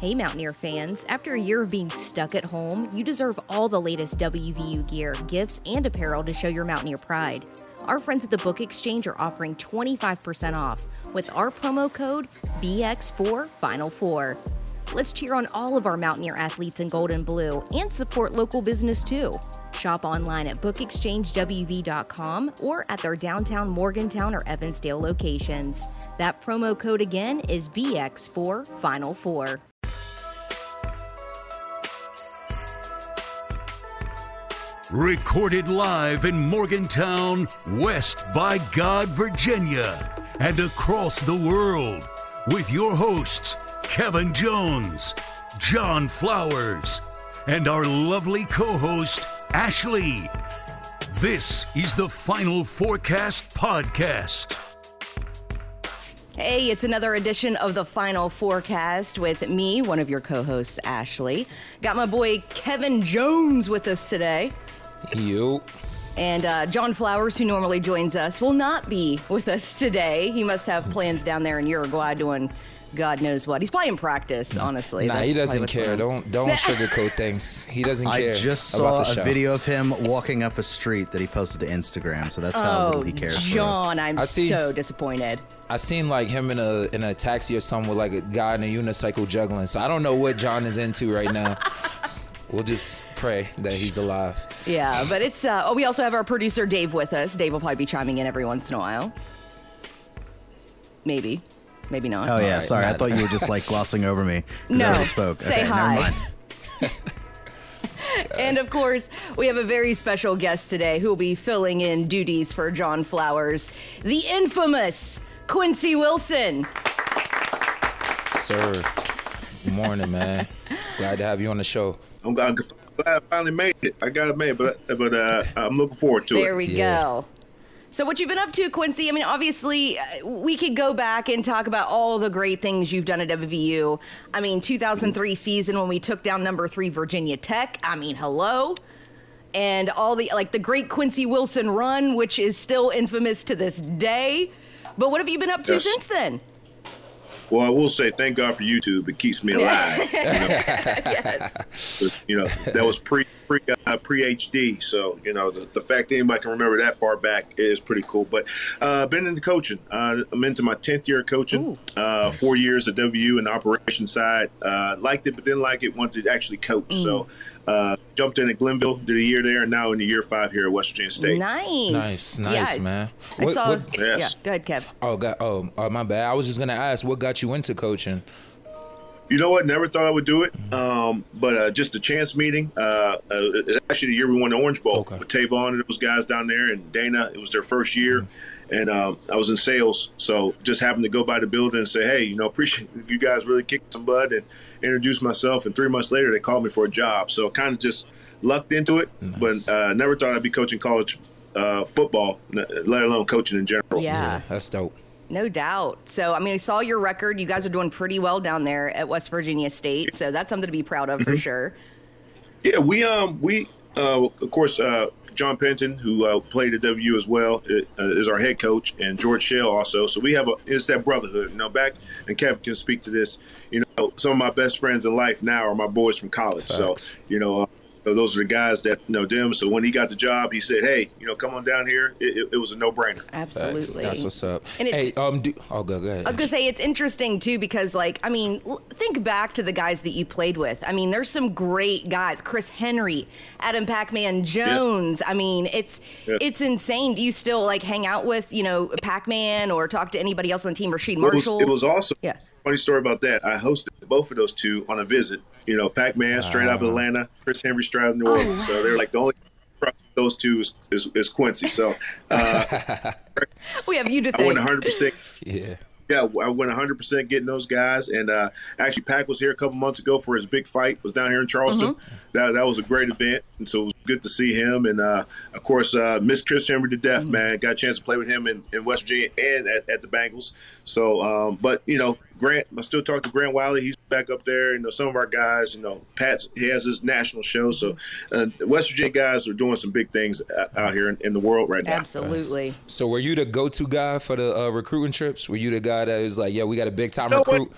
Hey, Mountaineer fans. After a year of being stuck at home, you deserve all the latest WVU gear, gifts, and apparel to show your Mountaineer pride. Our friends at the Book Exchange are offering 25% off with our promo code BX4 Final Four. Let's cheer on all of our Mountaineer athletes in gold and blue and support local business too. Shop online at bookexchangewv.com or at their downtown Morgantown or Evansdale locations. That promo code again is BX4 Recorded live in Morgantown, West by God, Virginia, and across the world with your hosts, Kevin Jones, John Flowers, and our lovely co host, Ashley. This is the Final Fourcast Podcast. Hey, it's another edition of the Final Fourcast with me, one of your co hosts, Ashley. Got my boy Kevin Jones with us today. You. And uh, John Flowers, who normally joins us, will not be with us today. He must have plans down there in Uruguay doing God knows what. He's probably in practice, honestly. Nah, That's he doesn't care. going. Don't don't sugarcoat things. He doesn't care. I just about saw the a video of him walking up a street that he posted to Instagram, so that's how Oh, little he cares John, I'm I see- so disappointed. I seen like him in a in a taxi or something with like a guy in a unicycle juggling. So I don't know what John is into right now. we'll just pray that he's alive. Yeah, but it's. Uh, oh, we also have our producer Dave with us. Dave will probably be chiming in every once in a while. Maybe, maybe not. for us. Oh yeah, right, sorry. I thought you were just like glossing over me because No, I spoke. say okay, hi. Never mind. And of course, we have a very special guest today who will be filling in duties for John Flowers, the infamous Quincy Wilson. Sir. Good morning, man. Glad to have you on the show. I'm glad, glad I finally made it. I got it made, but but uh, I'm looking forward to There it. There we Yeah. go. So, what you've been up to, Quincy? I mean, obviously, uh, we could go back and talk about all the great things you've done at WVU. I mean, 2003 season when we took down number three Virginia Tech. I mean, hello. And all the like the great Quincy Wilson run, which is still infamous to this day. But what have you been up to Yes. since then? Well, I will say thank God for YouTube. It keeps me alive. yes. you know, that was pre pre uh, pre HD. So you know, the, the fact that anybody can remember that far back is pretty cool. But uh, been into coaching. Uh, I'm into my tenth year of coaching. Uh, four years at WU in the operations side. Uh, liked it, but didn't like it. Wanted to actually coach. So uh, jumped in at Glenville, did a year there, and now in the year five here at West Virginia State. Nice. Nice, nice, Yeah. man. I saw. what- Yeah. Yes. Go ahead, Kev. Oh, God, oh, uh, my bad. I was just gonna ask, what got you into coaching? You know what? Never thought I would do it. Um, but uh, just a chance meeting. Uh, uh, it's actually the year we won the Orange Bowl Okay. with Tavon and those guys down there, and Dana. It was their first year, and um, I was in sales, so just happened to go by the building and say, "Hey, you know, appreciate you guys really kicked some butt," and introduce myself. And three months later, they called me for a job. So kind of just lucked into it, Nice. but uh, never thought I'd be coaching college uh, football, let alone coaching in general. Yeah. that's dope. No doubt. So, I mean, I saw your record. You guys are doing pretty well down there at West Virginia State. So that's something to be proud of for sure. Yeah, we um we of course uh John Penton who uh, played at WU as well uh, is our head coach and George Shell also. So we have a it's that brotherhood. You know, back and Kevin can speak to this. You know, some of my best friends in life now are my boys from college. So you know. So those are the guys that know them. So when he got the job, he said, "Hey, you know, come on down here." It, it, it was a no-brainer. Absolutely. That's what's up. And it's- hey, um, do, oh, go, go ahead. I was gonna say it's interesting too because, like, I mean, think back to the guys that you played with. I mean, there's some great guys: Chris Henry, Adam Pac-Man Jones. I mean, it's Yeah. it's insane. Do you still like hang out with you know Pac-Man or talk to anybody else on the team? Rasheed It was, Marshall. it was awesome. Yeah. Funny story about that. I hosted both of those two on a visit. You know, Pac Man straight out of Atlanta, Chris Henry straight out of New Oh, Orleans. So they're like the only those two is, is, is Quincy. So uh, we have you to I went 100. percent yeah. Yeah, I went 100 percent getting those guys. And uh, actually, Pac was here a couple months ago for his big fight. Was down here in Charleston. Mm-hmm. That that was a great event, and so it was good to see him. And uh, of course, uh, miss Chris Henry to death, Mm-hmm. man. Got a chance to play with him in, in West Virginia and at, at the Bengals. So, um, but you know, Grant, I still talk to Grant Wiley. He's back up there. You know, some of our guys. You know, Pat's he has his national show. So, uh, West Virginia guys are doing some big things out here in, in the world right now. Absolutely. So, were you the go-to guy for the uh, recruiting trips? Were you the guy that was like, "Yeah, we got a big time You know recruit"?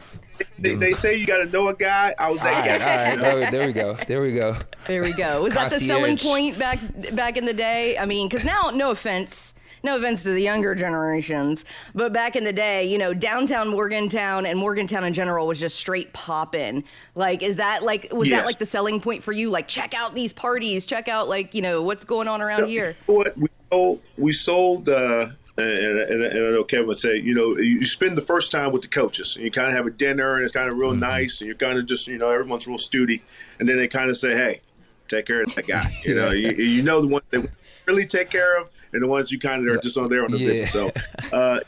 They, they say you got to know a guy. I was All that right, guy. all right. There, there we go. There we go. There we go. Was that the selling point back back in the day? I mean, because now, no offense. No offense to the younger generations, but back in the day, you know, downtown Morgantown and Morgantown in general was just straight poppin'. Like, is that like was that like the selling point for you? Like, check out these parties, check out like you know what's going on around here. You know what we sold? We sold. Uh, and, and, and I know Kevin would say, you know, you spend the first time with the coaches, and you kind of have a dinner, and it's kind of real nice, and you're kind of just, you know, everyone's real stutty, and then they kind of say, hey, take care of that guy. You know, you, you know the one they really take care of, and the ones you kind of are just on there on the Yeah. business. So, uh,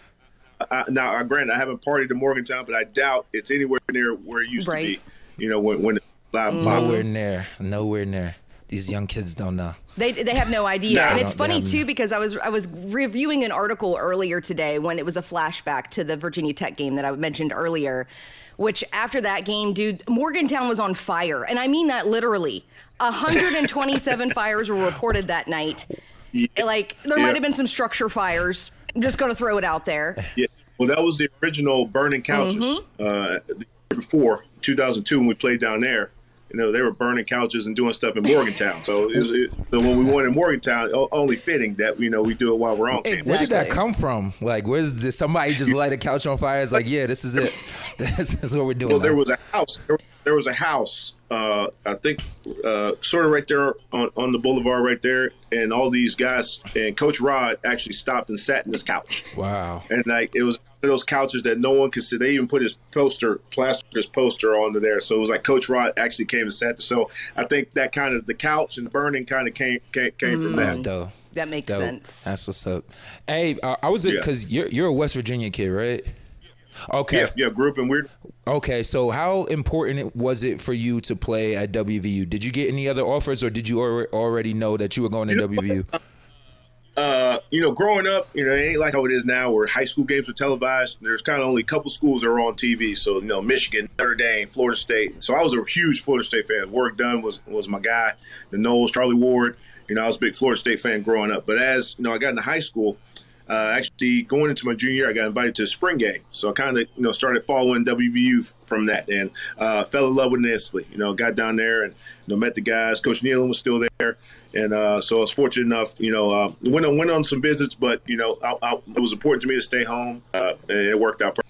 I, now, uh, granted, I haven't partied in Morgantown, but I doubt it's anywhere near where it used Right. to be. You know, when when it's live and Nowhere near. Nowhere near. These young kids don't know. They, they have no idea, No. and it's funny they have- too because I was I was reviewing an article earlier today when it was a flashback to the Virginia Tech game that I mentioned earlier. Which after that game, dude, Morgantown was on fire, and I mean that literally. 127 fires were reported that night. Like there Yeah. might have been some structure fires. I'm just gonna throw it out there. Yeah. Well, that was the original burning couches. Mm-hmm. Uh, the year before 2002, when we played down there, you know, they were burning couches and doing stuff in Morgantown. So, it, it, so when we went in Morgantown, o- only fitting that you know we do it while we're on campus. Where did that come from? Like, where's this? Somebody just light a couch on fire? It's like, yeah, this is it. this is what we're doing. Well, there was a house. There, there was a house. Uh, I think, uh, sort of right there on, on the boulevard, right there, and all these guys and Coach Rod actually stopped and sat in this couch. wow. and like it was one of those couches that no one could sit. They even put his poster, plastered his poster onto there. So it was like Coach Rod actually came and sat. So I think that kind of the couch and burning kind of came came, came from that. Dope. That makes Dope. sense. That's what's up. Hey, uh, I was Yeah. because you're you're a West Virginia kid, right? Okay. Yeah, yeah, grew up in weird. Okay. So, how important was it for you to play at WVU? Did you get any other offers, or did you alre- already know that you were going to WVU? Uh, you know, growing up, you know, it ain't like how it is now, where high school games are televised. There's kind of only a couple schools that are on TV. So you know, Michigan, Notre Dame, Florida State. So I was a huge Florida State fan. Warrick Dunn was was my guy. The Knowles, Charlie Ward. You know, I was a big Florida State fan growing up. But as you know, I got into high school. Uh, actually, going into my junior year, I got invited to a spring game, so I kind of you know started following WVU from that, and uh, fell in love with it. You know, got down there and you know met the guys. Coach Nehlen was still there, and uh, so I was fortunate enough. You know, uh, went on went on some visits, but you know, I, I, it was important to me to stay home, uh, and it worked out. perfect.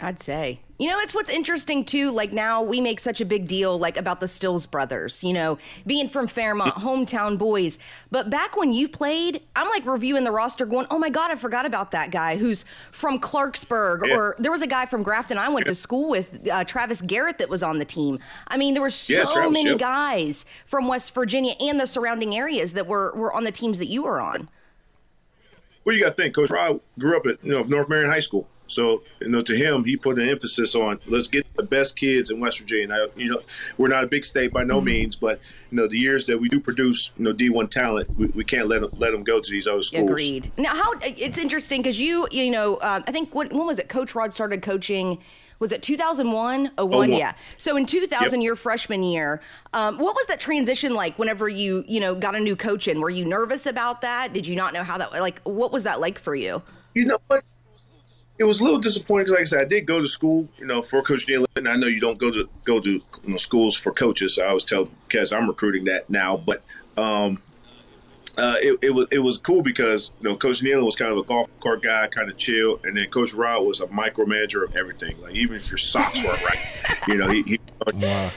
I'd say. You know, it's what's interesting too. Like now we make such a big deal like about the Stills brothers, you know, being from Fairmont, hometown boys. But back when you played, I'm like reviewing the roster going, oh my God, I forgot about that guy who's from Clarksburg. Yeah. Or there was a guy from Grafton I went to school with, uh, Travis Garrett, that was on the team. I mean, there were so Yeah, Travis, many guys from West Virginia and the surrounding areas that were, were on the teams that you were on. Well, you got to think, Coach Rod grew up at you know North Marion High School, so you know to him he put an emphasis on let's get the best kids in West Virginia. Now, you know, we're not a big state by no means, but you know the years that we do produce you know D1 talent, we, we can't let them, let them go to these other schools. Agreed. Now, how it's interesting because you, you know, um, I think what when was it? Coach Rod started coaching. Was it 2001? 01, one. yeah. So in 2000, Yep. your freshman year, um, what was that transition like? Whenever you, you know, got a new coach in, were you nervous about that? Did you not know how that? Like, what was that like for you? You know what? It was a little disappointing because, like I said, I did go to school, you know, for Coach Nehlen. And I know you don't go to go to you know, schools for coaches. I always tell Kes I'm recruiting that now, but um, uh, it, it was it was cool because you know Coach Nehlen was kind of a golf cart guy, kind of chill, and then Coach Rod was a micromanager of everything. Like even if your socks weren't right, you know, he. he Wow.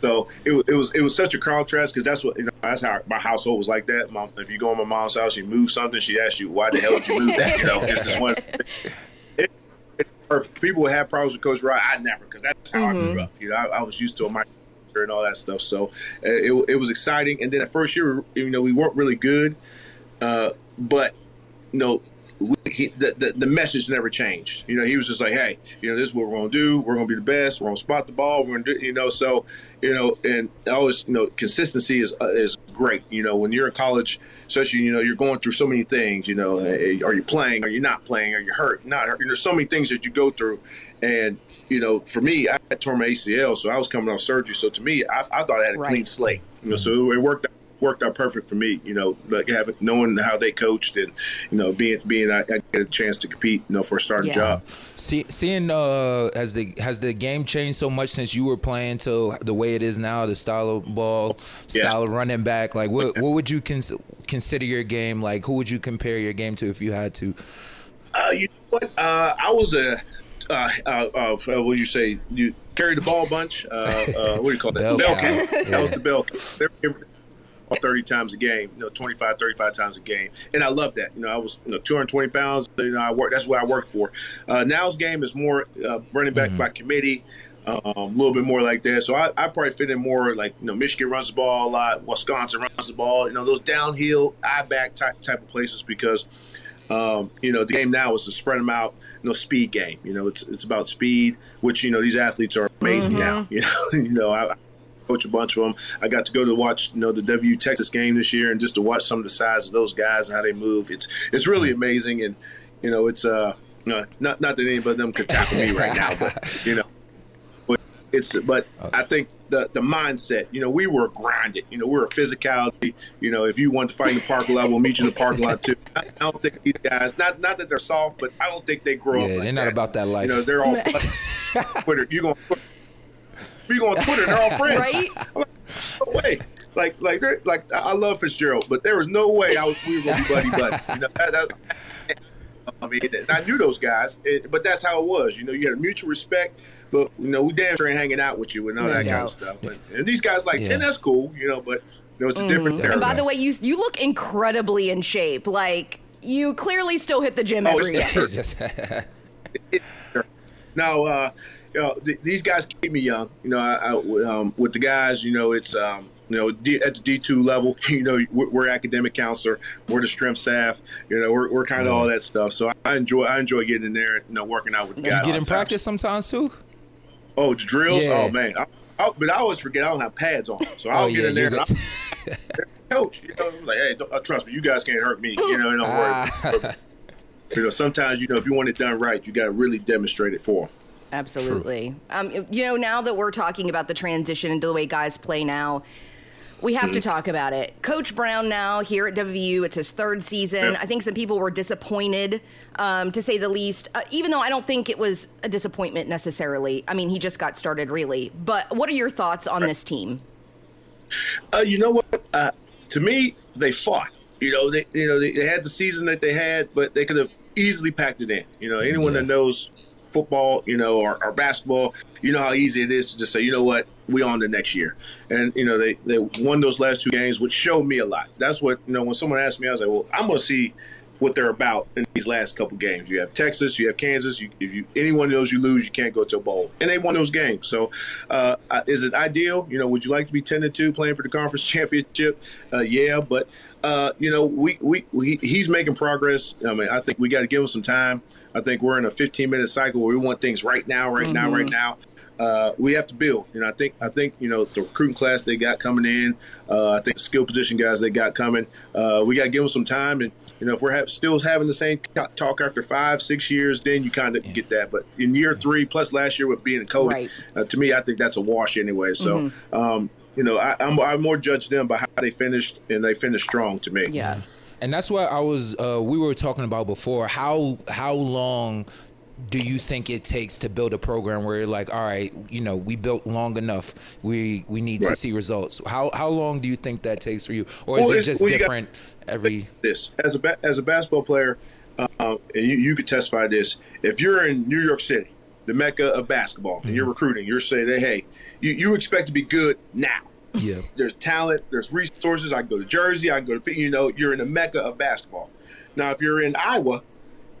so it, it was it was such a contrast because that's what you know that's how my household was like that. Mom, if you go in my mom's house, you move something, she asks you why the hell did you move that? You know, it's just one. Perfect. People would have problems with Coach Rod. I never because that's how I grew up. You know, I, I was used to a micro and all that stuff. So uh, it, it was exciting. And then at first year, you know, we weren't really good, uh, but you know. We, he, the, the the message never changed. You know, he was just like, "Hey, you know, this is what we're gonna do. We're gonna be the best. We're gonna spot the ball. We're gonna do, you know." So, you know, and always, you know, consistency is uh, is great. You know, when you're in college, especially, you know, you're going through so many things. You know, are you playing? Are you not playing? Are you hurt? Not hurt? There's so many things that you go through, and you know, for me, I had torn my ACL, so I was coming off surgery. So to me, I, I thought I had a Right. clean slate. You know, so it worked out worked out perfect for me. You know, like having knowing how they coached and you know being being I, I get a chance to compete. You know, for a starting Yeah. job. See, seeing uh, has the has the game changed so much since you were playing to the way it is now, the style of ball, Yeah. style of running back. Like, what what would you cons- consider your game? Like, who would you compare your game to if you had to? Uh, you know what? Uh, I was a. Uh, uh, uh, what would you say? You carry the ball a bunch. Uh, uh, what do you call that? Bell Bell count. count. That was the bell cow. They were giving ball 30 times a game, you know, 25, 35 times a game. And I love that. You know, I was, you know, 220 pounds. You know, I work. That's what I worked for. Uh, now's game is more uh, running back by committee. Um, a little bit more like that. So I, I probably fit in more like, you know, Michigan runs the ball a lot. Wisconsin runs the ball. You know, those downhill, eye back type, type of places because um, you know, the game now is to spread them out. You know, speed game. You know, it's it's about speed, which you know these athletes are amazing now. You know, you know, I, I coach a bunch of them. I got to go to watch you know the W Texas game this year, and just to watch some of the size of those guys and how they move. It's it's really amazing, and you know, it's uh, uh not not that anybody of them could tackle me right now, but you know, but it's but I think the the mindset. You know, we were grinded. You know, we were physicality. You know, if you want to fight in the parking lot, we'll meet you in the parking lot too. I, I don't think these guys not not that they're soft, but I don't think they grow up. Yeah, like they're not that. about that life. You know, they're all Twitter. You going you go on Twitter? They're all friends. Right? I'm like, no way. Like, like, they're- like, I love Fitzgerald, but there was no way I was we were gonna be buddy buddies. You know, that, that, I mean, I knew those guys, it, but that's how it was. You know, you had a mutual respect, but you know, we damn sure ain't hanging out with you and all that Yeah. kind of stuff. But, and these guys like, Yeah. and that's cool, you know. But you know, it's a different. And by the way, you you look incredibly in shape. Like you clearly still hit the gym Oh, every it's- just- Now, uh, you know, th- these guys keep me young. You know, I, I, um, with the guys, you know, it's um, you know, D, at the D two level, you know, we're, we're academic counselor, we're the strength staff. You know, we're, we're kind of all that stuff. So I enjoy I enjoy getting in there, you know, working out with the you guys. get in practice sometimes too. Oh, the drills. Yeah. Oh man, I, I, but I always forget I don't have pads on, so I'll Oh, get yeah, in there. And coach, you know, I'm like, hey, uh, trust me, you guys can't hurt me. You know, don't Ah. worry. But, you know, sometimes you know if you want it done right, you got to really demonstrate it for them. Absolutely. Um, you know, now that we're talking about the transition into the way guys play now, we have Mm-hmm. to talk about it. Coach Brown now here at WVU, it's his third season. Yeah. I think some people were disappointed, um, to say the least, uh, even though I don't think it was a disappointment necessarily. I mean, he just got started, really. But what are your thoughts on this team? Uh, you know what? Uh, to me, they fought. You know, they you know they, they had the season that they had, but they could have easily packed it in. You know, anyone that knows football, you know, or, or basketball, you know how easy it is to just say, you know what, we on the next year. And you know, they they won those last two games, which showed me a lot. That's what you know. When someone asked me, I was like, well, I'm going to see what they're about in these last couple games. You have Texas, you have Kansas. You, if you any one of those you lose, you can't go to a bowl, and they won those games. So, uh, is it ideal? You know, would you like to be ten and two playing for the conference championship? Uh, yeah, but uh, you know, we, we we he's making progress. I mean, I think we got to give him some time. I think we're in a 15 minute cycle where we want things right now, right now, right now. Uh, we have to build. You know, I think I think you know the recruiting class they got coming in. Uh, I think the skill position guys they got coming. Uh, we got to give them some time. And you know, if we're have, still having the same talk after five, six years, then you kind of get that. But in year three, plus last year with being COVID, Right. uh, to me, I think that's a wash anyway. So. Um, you know, I, I'm, I more judge them by how they finished, and they finished strong to me. Yeah. And that's what I was. Uh, we were talking about before. How how long do you think it takes to build a program where you're like, all right, you know, we built long enough. We we need to see results. How how long do you think that takes for you, or is Well, it just well, different every? this as a ba- as a basketball player, uh, and you, you could testify this. If you're in New York City, the mecca of basketball, and you're recruiting, you're saying, hey, hey, you, you expect to be good now. Yeah. There's talent, there's resources. I can go to Jersey, I can go to, you know, you're in the mecca of basketball. Now, if you're in Iowa,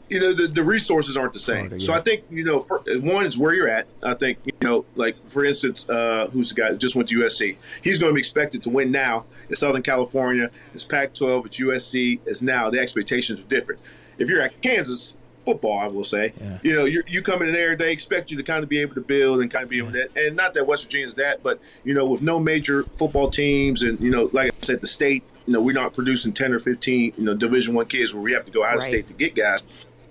you know, the, the resources aren't the same. Harder, So. I think, you know, for, one is where you're at. I think, you know, like, for instance, uh, who's the guy that just went to USC? He's going to be expected to win now in Southern California. It's Pac 12, it's USC, it's now. The expectations are different. If you're at Kansas, football, I will say, Yeah. you know, you you come in there, they expect you to kind of be able to build and kind of be able that. and not that West Virginia's that, but, you know, with no major football teams and, you know, like I said, the state, you know, we're not producing 10 or 15, you know, Division One kids where we have to go out of state to get guys.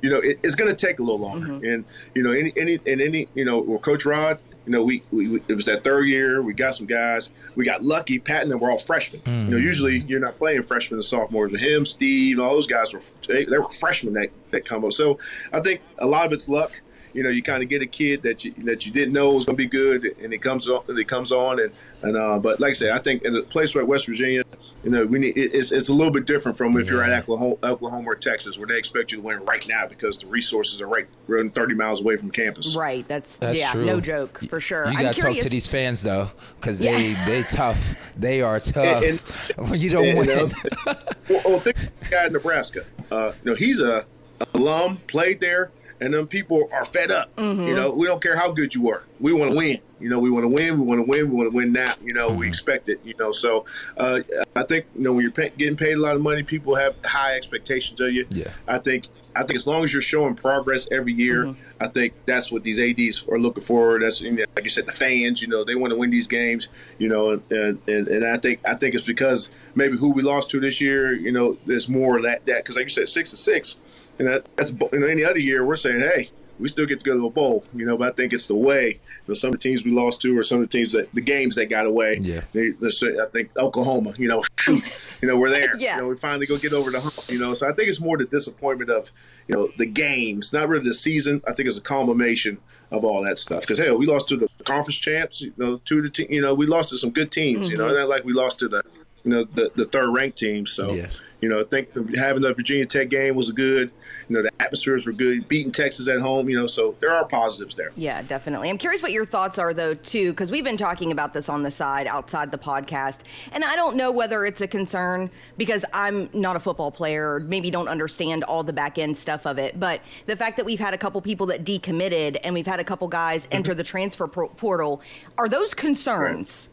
You know, it, it's going to take a little longer. Mm-hmm. And, you know, any, any, and any, you know, well, Coach Rod, you know, we, we, it was that third year. We got some guys. We got lucky. Pat and we're all freshmen. You know, mm. usually you're not playing freshmen and sophomores. But him, Steve, all those guys were they, they were freshmen that that come up. So I think a lot of it's luck. You know, you kind of get a kid that you that you didn't know was going to be good, and it comes on. And it comes on, and and uh, but like I said, I think in a place like West Virginia, you know, we need it- it's it's a little bit different from if you're at Oklahoma, Oklahoma or Texas, where they expect you to win right now because the resources are right running 30 miles away from campus. Right. That's, That's yeah, true. no joke for sure. You I'm gotta talk to these fans though, because Yeah. they they tough. They are tough. And- when you don't And, win, uh, well, well, think of the guy in Nebraska. Uh, you know, he's a alum, played there, and then people are fed up. You mm-hmm. know, we don't care how good you are. We want to win. You know, we want to win. We want to win. We want to win now. You know, we mm-hmm. expect it. You know, so uh, I think you know when you're pay- getting paid a lot of money, people have high expectations of you. Yeah. I think I think as long as you're showing progress every year, mm-hmm. I think that's what these ads are looking for. That's you know, like you said, the fans. You know, they want to win these games. You know, and and, and I think I think it's because maybe who we lost to this year. You know, there's more of that that because like you said, six to six, and that, that's you know any other year we're saying, hey. We still get to go to a bowl, you know, but I think it's the way. You know, some of the teams we lost to, or some of the teams that the games that got away. Yeah. They, say, I think Oklahoma, you know, shoot, you know, we're there. Yeah. You know, we finally go get over the hump, you know. So I think it's more the disappointment of, you know, the games, not really the season. I think it's a culmination of all that stuff. Because hell, we lost to the conference champs, you know, to the team, you know, we lost to some good teams, you know, mm-hmm. not like we lost to the, you know, the, the third ranked team. So, Yeah. You know, I think having the Virginia Tech game was good. You know, the atmospheres were good. Beating Texas at home, you know, so there are positives there. Yeah, definitely. I'm curious what your thoughts are, though, too, because we've been talking about this on the side outside the podcast. And I don't know whether it's a concern because I'm not a football player or maybe don't understand all the back end stuff of it. But the fact that we've had a couple people that decommitted and we've had a couple guys mm-hmm. enter the transfer pro- portal, are those concerns?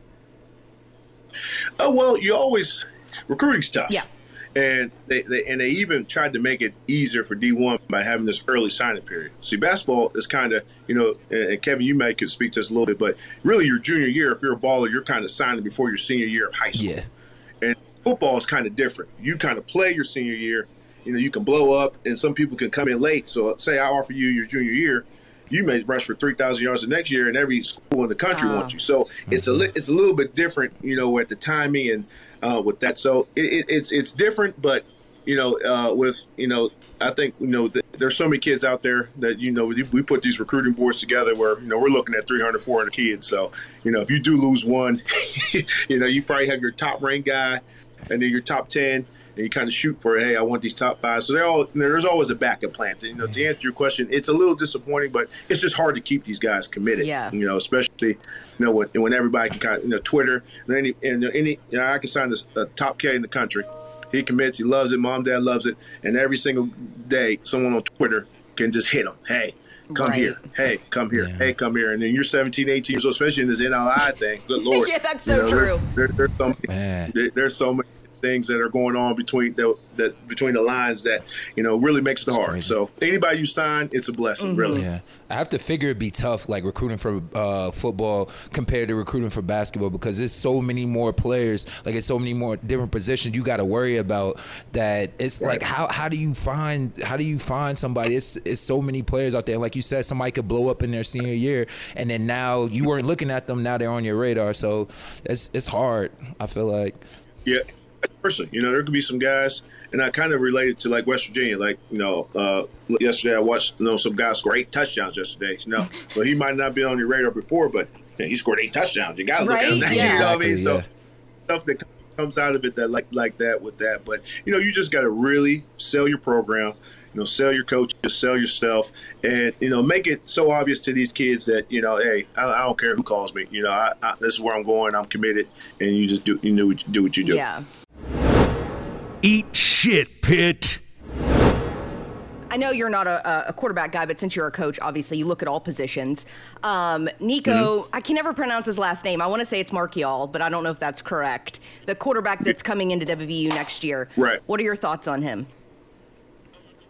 Oh well, you always recruiting stuff. Yeah. And they, they and they even tried to make it easier for D one by having this early signing period. See, basketball is kind of you know, and and Kevin, you may could speak to this a little bit, but really your junior year, if you're a baller, you're kind of signing before your senior year of high school. Yeah. And football is kind of different. You kind of play your senior year. You know, you can blow up, and some people can come in late. So, say I offer you your junior year, you may rush for three thousand yards the next year, and every school in the country Ah. wants you. So it's a li- it's a little bit different, you know, at the timing and uh, with that. So it, it, it's it's different, but you know, uh, with you know, I think you know th- there's so many kids out there that you know we, we put these recruiting boards together where you know we're looking at 300, 400 kids. So you know, if you do lose one, you know, you probably have your top ranked guy, and then your top ten. And you kind of shoot for, hey, I want these top five. So they're all there's always a backup plan. To, you know, to answer your question, it's a little disappointing, but it's just hard to keep these guys committed. Yeah. You know, especially you know when, when everybody can kind of you know Twitter and any and any you know I can sign this a top K in the country. He commits. He loves it. Mom, dad loves it. And every single day, someone on Twitter can just hit him. Hey, come Right. here. Hey, come here. Yeah. Hey, come here. And then you're 17, 18 years old, especially in this NLI thing. Good lord. Yeah, that's so there- true. There, there's so many, there- there's so many things that are going on between the, that between the lines that you know really makes it hard. crazy. So anybody you sign, it's a blessing, really. Yeah, I have to figure it'd be tough, like recruiting for uh, football compared to recruiting for basketball, because there's so many more players, like it's so many more different positions you got to worry about. That it's like how how do you find how do you find somebody? It's it's so many players out there. Like you said, somebody could blow up in their senior year, and then now you weren't looking at them. Now they're on your radar, so it's it's hard. I feel like. Yeah, person. You know, there could be some guys, and I kind of related to like West Virginia. Like, you know, uh, yesterday I watched you know some guys score eight touchdowns yesterday. You know, so he might not be on your radar before, but yeah, he scored eight touchdowns. You got to look at him. Now, yeah. You know what I mean? Exactly, So stuff that comes out of it that like like that with that. But you know, you just got to really sell your program. You know, sell your coaches, sell yourself, and you know, make it so obvious to these kids that you know, hey, I, I don't care who calls me. You know, I, I, this is where I'm going. I'm committed, and you just do you know do what you do. Yeah. Eat shit, Pitt. I know you're not a, a quarterback guy, but since you're a coach, obviously you look at all positions. Um, Nico, Mm-hmm. I can never pronounce his last name. I want to say it's Markial, but I don't know if that's correct. The quarterback that's coming into WVU next year. Right. What are your thoughts on him?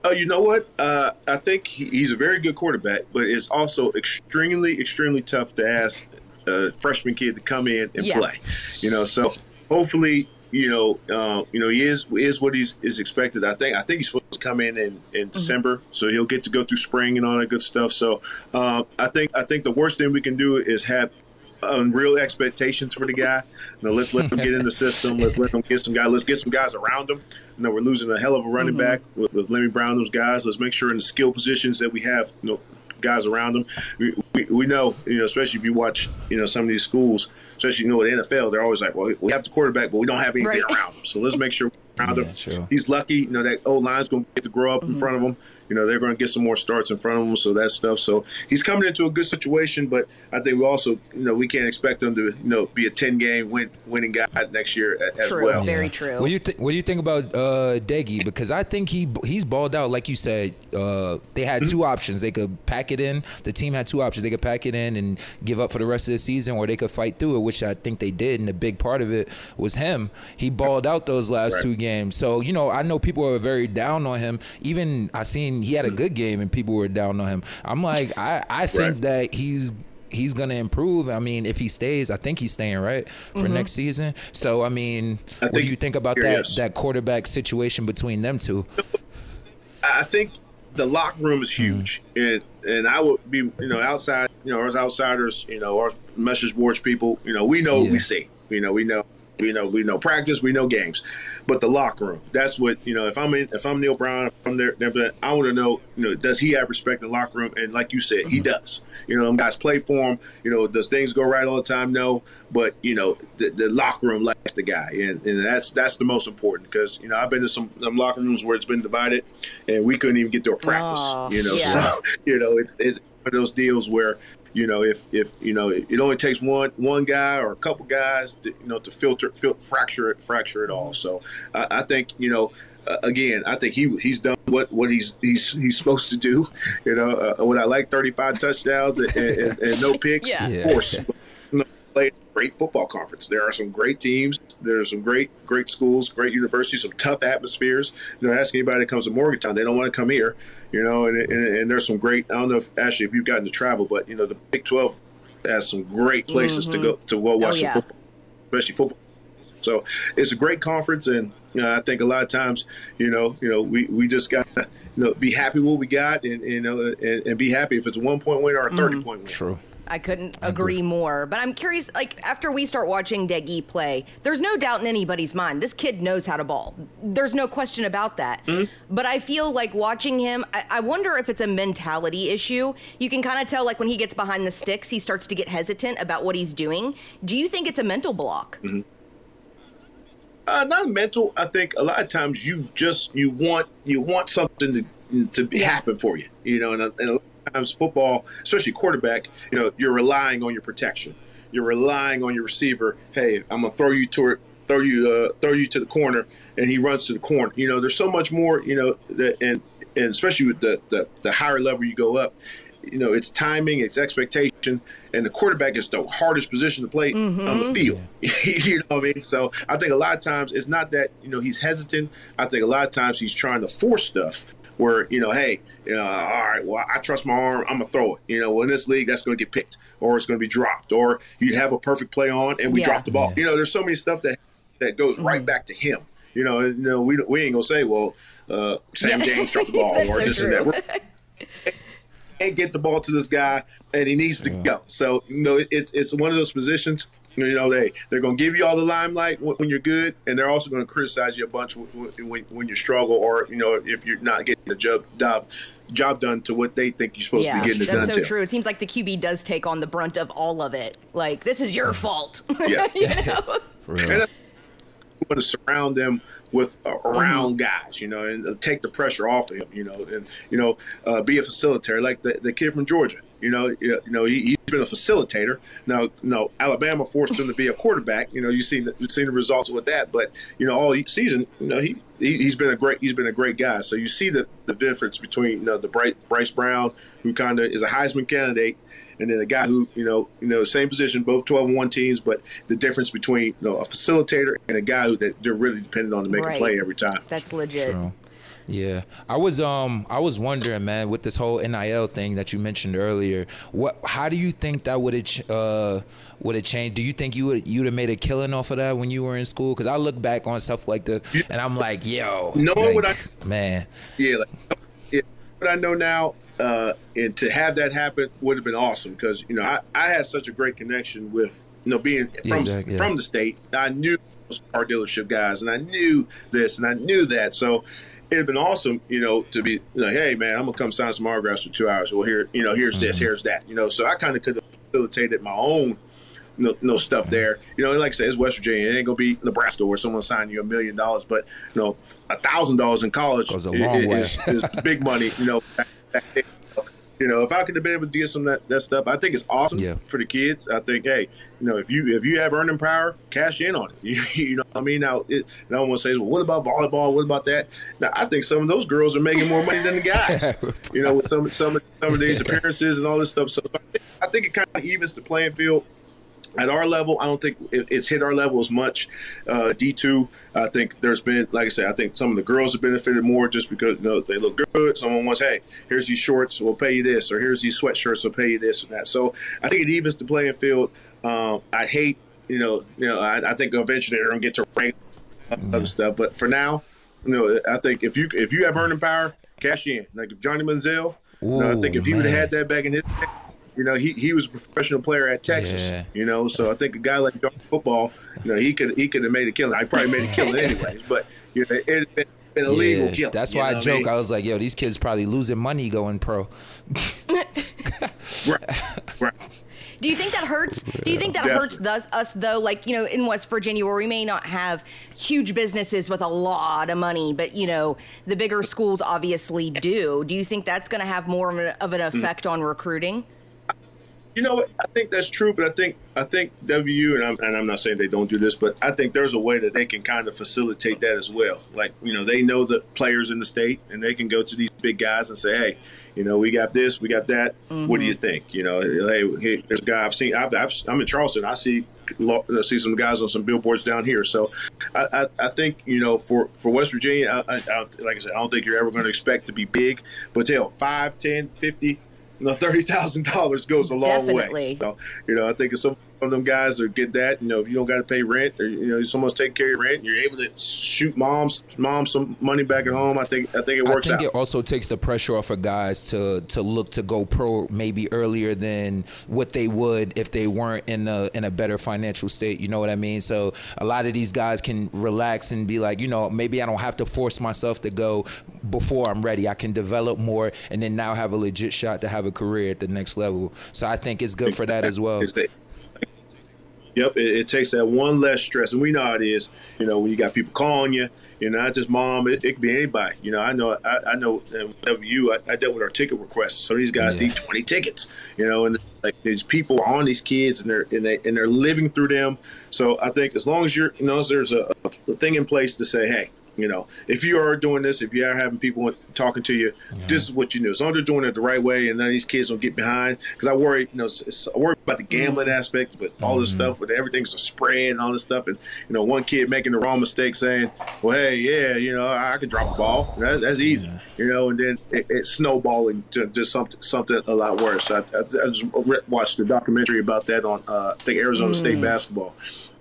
Oh, you know what? Uh, I think he's a very good quarterback, but it's also extremely, extremely tough to ask a freshman kid to come in and Yeah. play. You know, so hopefully, you know, uh, you know, he is is what he's is expected. I think I think he's supposed to come in in, in Mm-hmm. December, so he'll get to go through spring and all that good stuff. So uh, I think I think the worst thing we can do is have unreal expectations for the guy. You know, let's let him get in the system. Let's let him get some guys. Let's get some guys around him. You know, we're losing a hell of a running back with, with Leddie Brown. Those guys. Let's make sure in the skill positions that we have, you know, guys around them. We, we, we know, you know, especially if you watch, you know, some of these schools, especially you know, the NFL, they're always like, well, we have the quarterback, but we don't have anything Right. around him. So let's make sure we're around Yeah, him. true. He's lucky, you know, that old line's going to get to grow up in mm-hmm. front of him. You know, they're going to get some more starts in front of him. So that stuff. So he's coming into a good situation, but I think we also, you know, we can't expect him to, you know, be a 10 game win, winning guy next year a- as True. well. Very Yeah. true. What do you think? What do you think about uh, Doege? Because I think he he's balled out. Like you said, uh, they had two options. They could pack it in. The team had two options. They could pack it in and give up for the rest of the season, or they could fight through it, which I think they did. And a big part of it was him. He balled out those last Right. two games. So you know, I know people are very down on him. Even I seen he had a good game, and people were down on him. I'm like, I I think Right. that he's he's gonna improve. I mean, if he stays, I think he's staying right for mm-hmm. next season. So I mean, I what do you think about here, that that quarterback situation between them two? I think the locker room is mm-hmm. huge, and and I would be, you know, outside, you know, as outsiders, you know, our message boards people, you know, we know what we see, you know, we know. We know we know practice, we know games, but the locker room. That's what you know. If I'm in, if I'm Neal Brown, from there, I want to know. You know, does he have respect in the locker room? And like you said, he mm-hmm. does. You know, them guys play for him. You know, does things go right all the time? No, but you know, the, the locker room likes the guy, and, and that's that's the most important because you know I've been to some, some locker rooms where it's been divided, and we couldn't even get to a practice. Oh, you know, yeah. so you know it's, it's one of those deals where you know if if you know it only takes one one guy or a couple guys to, you know to filter fil- fracture it fracture it all. So I, I think you know. Uh, again, I think he he's done what, what he's he's he's supposed to do. You know, uh, what I like, thirty five touchdowns and, and, and no picks. Yeah. Yeah. Of course, you know, play great football conference. There are some great teams. There are some great great schools, great universities, some tough atmospheres. You know, ask anybody that comes to Morgantown, they don't want to come here. You know, and, and, and there's some great. I don't know if Ashley, if you've gotten to travel, but you know, the Big Twelve has some great places to go mm-hmm. to go oh, watch Oh, yeah. some football, especially football. So it's a great conference, and you know, I think a lot of times, you know, you know, we, we just got to you know be happy with what we got, and you know, and, and be happy if it's a one point win or a mm-hmm. 30 point win. True. I couldn't agree more. But I'm curious, like, after we start watching Doege play, there's no doubt in anybody's mind. This kid knows how to ball. There's no question about that. But I feel like watching him, I, I wonder if it's a mentality issue. You can kind of tell, like, when he gets behind the sticks, he starts to get hesitant about what he's doing. Do you think it's a mental block? Uh, not mental. I think a lot of times you just you want you want something to to be, happen for you. You know, and, and a lot of times football, especially quarterback, you know, you're relying on your protection. You're relying on your receiver. Hey, I'm gonna throw you to it, throw you uh, throw you to the corner, and he runs to the corner. You know, there's so much more. You know, that and and especially with the the, the higher level you go up. You know, it's timing, it's expectation, and the quarterback is the hardest position to play on the field. you know what I mean? So I think a lot of times it's not that you know he's hesitant. I think a lot of times he's trying to force stuff where you know, hey, you know, all right, well, I trust my arm, I'm gonna throw it. You know, in this league, that's gonna get picked or it's gonna be dropped, or you have a perfect play on and we Yeah. drop the ball. You know, there's so many stuff that that goes right back to him. You know, and, you know, we we ain't gonna say, well, uh, Sam Yeah. James dropped the ball That's or so this and that. true. We're- can't get the ball to this guy, and he needs to go. So you know, it, it's it's one of those positions. You know, they they're going to give you all the limelight when, when you're good, and they're also going to criticize you a bunch when, when, when you struggle, or you know, if you're not getting the job job job done to what they think you're supposed Yeah, to be getting it that's done so to. true. It seems like the QB does take on the brunt of all of it. Like, this is your fault. Yeah. you know? For real. And you want to surround them with uh, around Mm-hmm. guys, you know, and uh, take the pressure off of him, you know, and you know, uh, be a facilitator like the, the kid from Georgia. You know, you you know, he, he's been a facilitator. Now, no, Alabama forced him to be a quarterback. You know, you've seen the, you've seen the results with that. But you know, all season, you know, he, he he's been a great he's been a great guy. So you see the the difference between you know the Bryce, Bryce Brown, who kind of is a Heisman candidate, and then a guy who you know you know same position, both 12 and one teams, but the difference between you know a facilitator and a guy who that they're really dependent on to make Right. a play every time. That's legit. True. Yeah, I was um I was wondering, man, with this whole NIL thing that you mentioned earlier, what how do you think that would have uh would have changed? Do you think you would you'd have made a killing off of that when you were in school? Because I look back on stuff like the and I'm like, yo, Knowing like, what I- man, Yeah, like yeah, what I know now, uh, and to have that happen would have been awesome because you know I, I had such a great connection with you know being from exactly, yeah. from the state. I knew car dealership guys, and I knew this and I knew that. So it'd been awesome, you know, to be like, hey man, I'm gonna come sign some autographs for two hours. Well, here, you know, here's this, mm-hmm. here's that, you know. So I kind of could have facilitated my own no, no stuff mm-hmm. there. You know, and like I said, it's West Virginia. It ain't gonna be Nebraska where someone signed you a million dollars, but you know, a thousand dollars in college Goes a i- long i- way. is, is big money. You know, back- back. You know, if I could have been able to get some of that, that stuff, I think it's awesome Yeah. for the kids. I think, hey, you know, if you if you have earning power, cash in on it. You, you know, what I mean, now it, and I want to say, well, what about volleyball? What about that? Now, I think some of those girls are making more money than the guys. you know, with some some of some of these appearances and all this stuff. So I think, I think it kind of evens the playing field at our level, I don't think it's hit our level as much. Uh, D two, I think there's been, like I said, I think some of the girls have benefited more just because you know, they look good. Someone wants, hey, here's these shorts, we'll pay you this, or here's these sweatshirts, we'll pay you this and that. So I think it evens the playing field. Um, I hate, you know, you know, I, I think eventually they're gonna get to rank other stuff, but for now, you know, I think if you if you have earning power, cash in. Like if Johnny Manziel, you know, I think if he would have had that back in his day, you know, he, he was a professional player at Texas. Yeah. You know, so I think a guy like John football, you know, he could he could have made a killing. I probably made a killing anyways, but you know, it, it, an illegal Yeah, killing. That's why I what joke. mean? I was like, yo, these kids probably losing money going pro. right, right. Do you think that hurts? Do you think that Definitely. hurts thus, us though? Like you know, in West Virginia, where we may not have huge businesses with a lot of money, but you know, the bigger schools obviously do. Do you think that's going to have more of an, of an Hmm. effect on recruiting? You know what? I think that's true, but I think I think WU and I'm, and I'm not saying they don't do this, but I think there's a way that they can kind of facilitate that as well. Like you know, they know the players in the state, and they can go to these big guys and say, "Hey, you know, we got this, we got that. What do you mm-hmm. think?" You know, hey, hey there's a guy I've seen. I've, I've, I'm in Charleston. I see I see some guys on some billboards down here. So I, I, I think you know for for West Virginia, I, I, I, like I said, I don't think you're ever going to expect to be big, but hell, five, ten, fifty you know, thirty thousand dollars goes a long way. So, you know, I think it's some of them guys are get that, you know, if you don't got to pay rent or you know someone's taking care of your rent, you're able to shoot moms mom some money back at home. I think I think it works I think out. it also takes the pressure off of guys to to look to go pro maybe earlier than what they would if they weren't in a in a better financial state. You know what I mean? So a lot of these guys can relax and be like, you know, maybe I don't have to force myself to go before I'm ready. I can develop more and then now have a legit shot to have a career at the next level. So I think it's good for that as well. Yep, it, it takes that one less stress, and we know how it is. You know, when you got people calling you, you know, not just mom, it, it could be anybody. You know, I know, I, I know, whenever you, I, I dealt with our ticket requests. Some of these guys Yeah. need twenty tickets. You know, and like these people are on these kids, and they're and they and they're living through them. So I think as long as you're, you know, there's a, a thing in place to say, hey. You know, if you are doing this, if you are having people talking to you, this is what you do. As long as they're doing it the right way, and none of these kids don't get behind. Because I worry, you know, it's, it's, I worry about the gambling mm-hmm. aspect, but all this mm-hmm. stuff with everything's a spread and all this stuff, and you know, one kid making the wrong mistake, saying, "Well, hey, yeah, you know, I, I can drop a ball. That, that's easy." You know, and then it, it's snowballing to just something something a lot worse. I, I, I just watched the documentary about that on uh, I think Arizona State mm. basketball,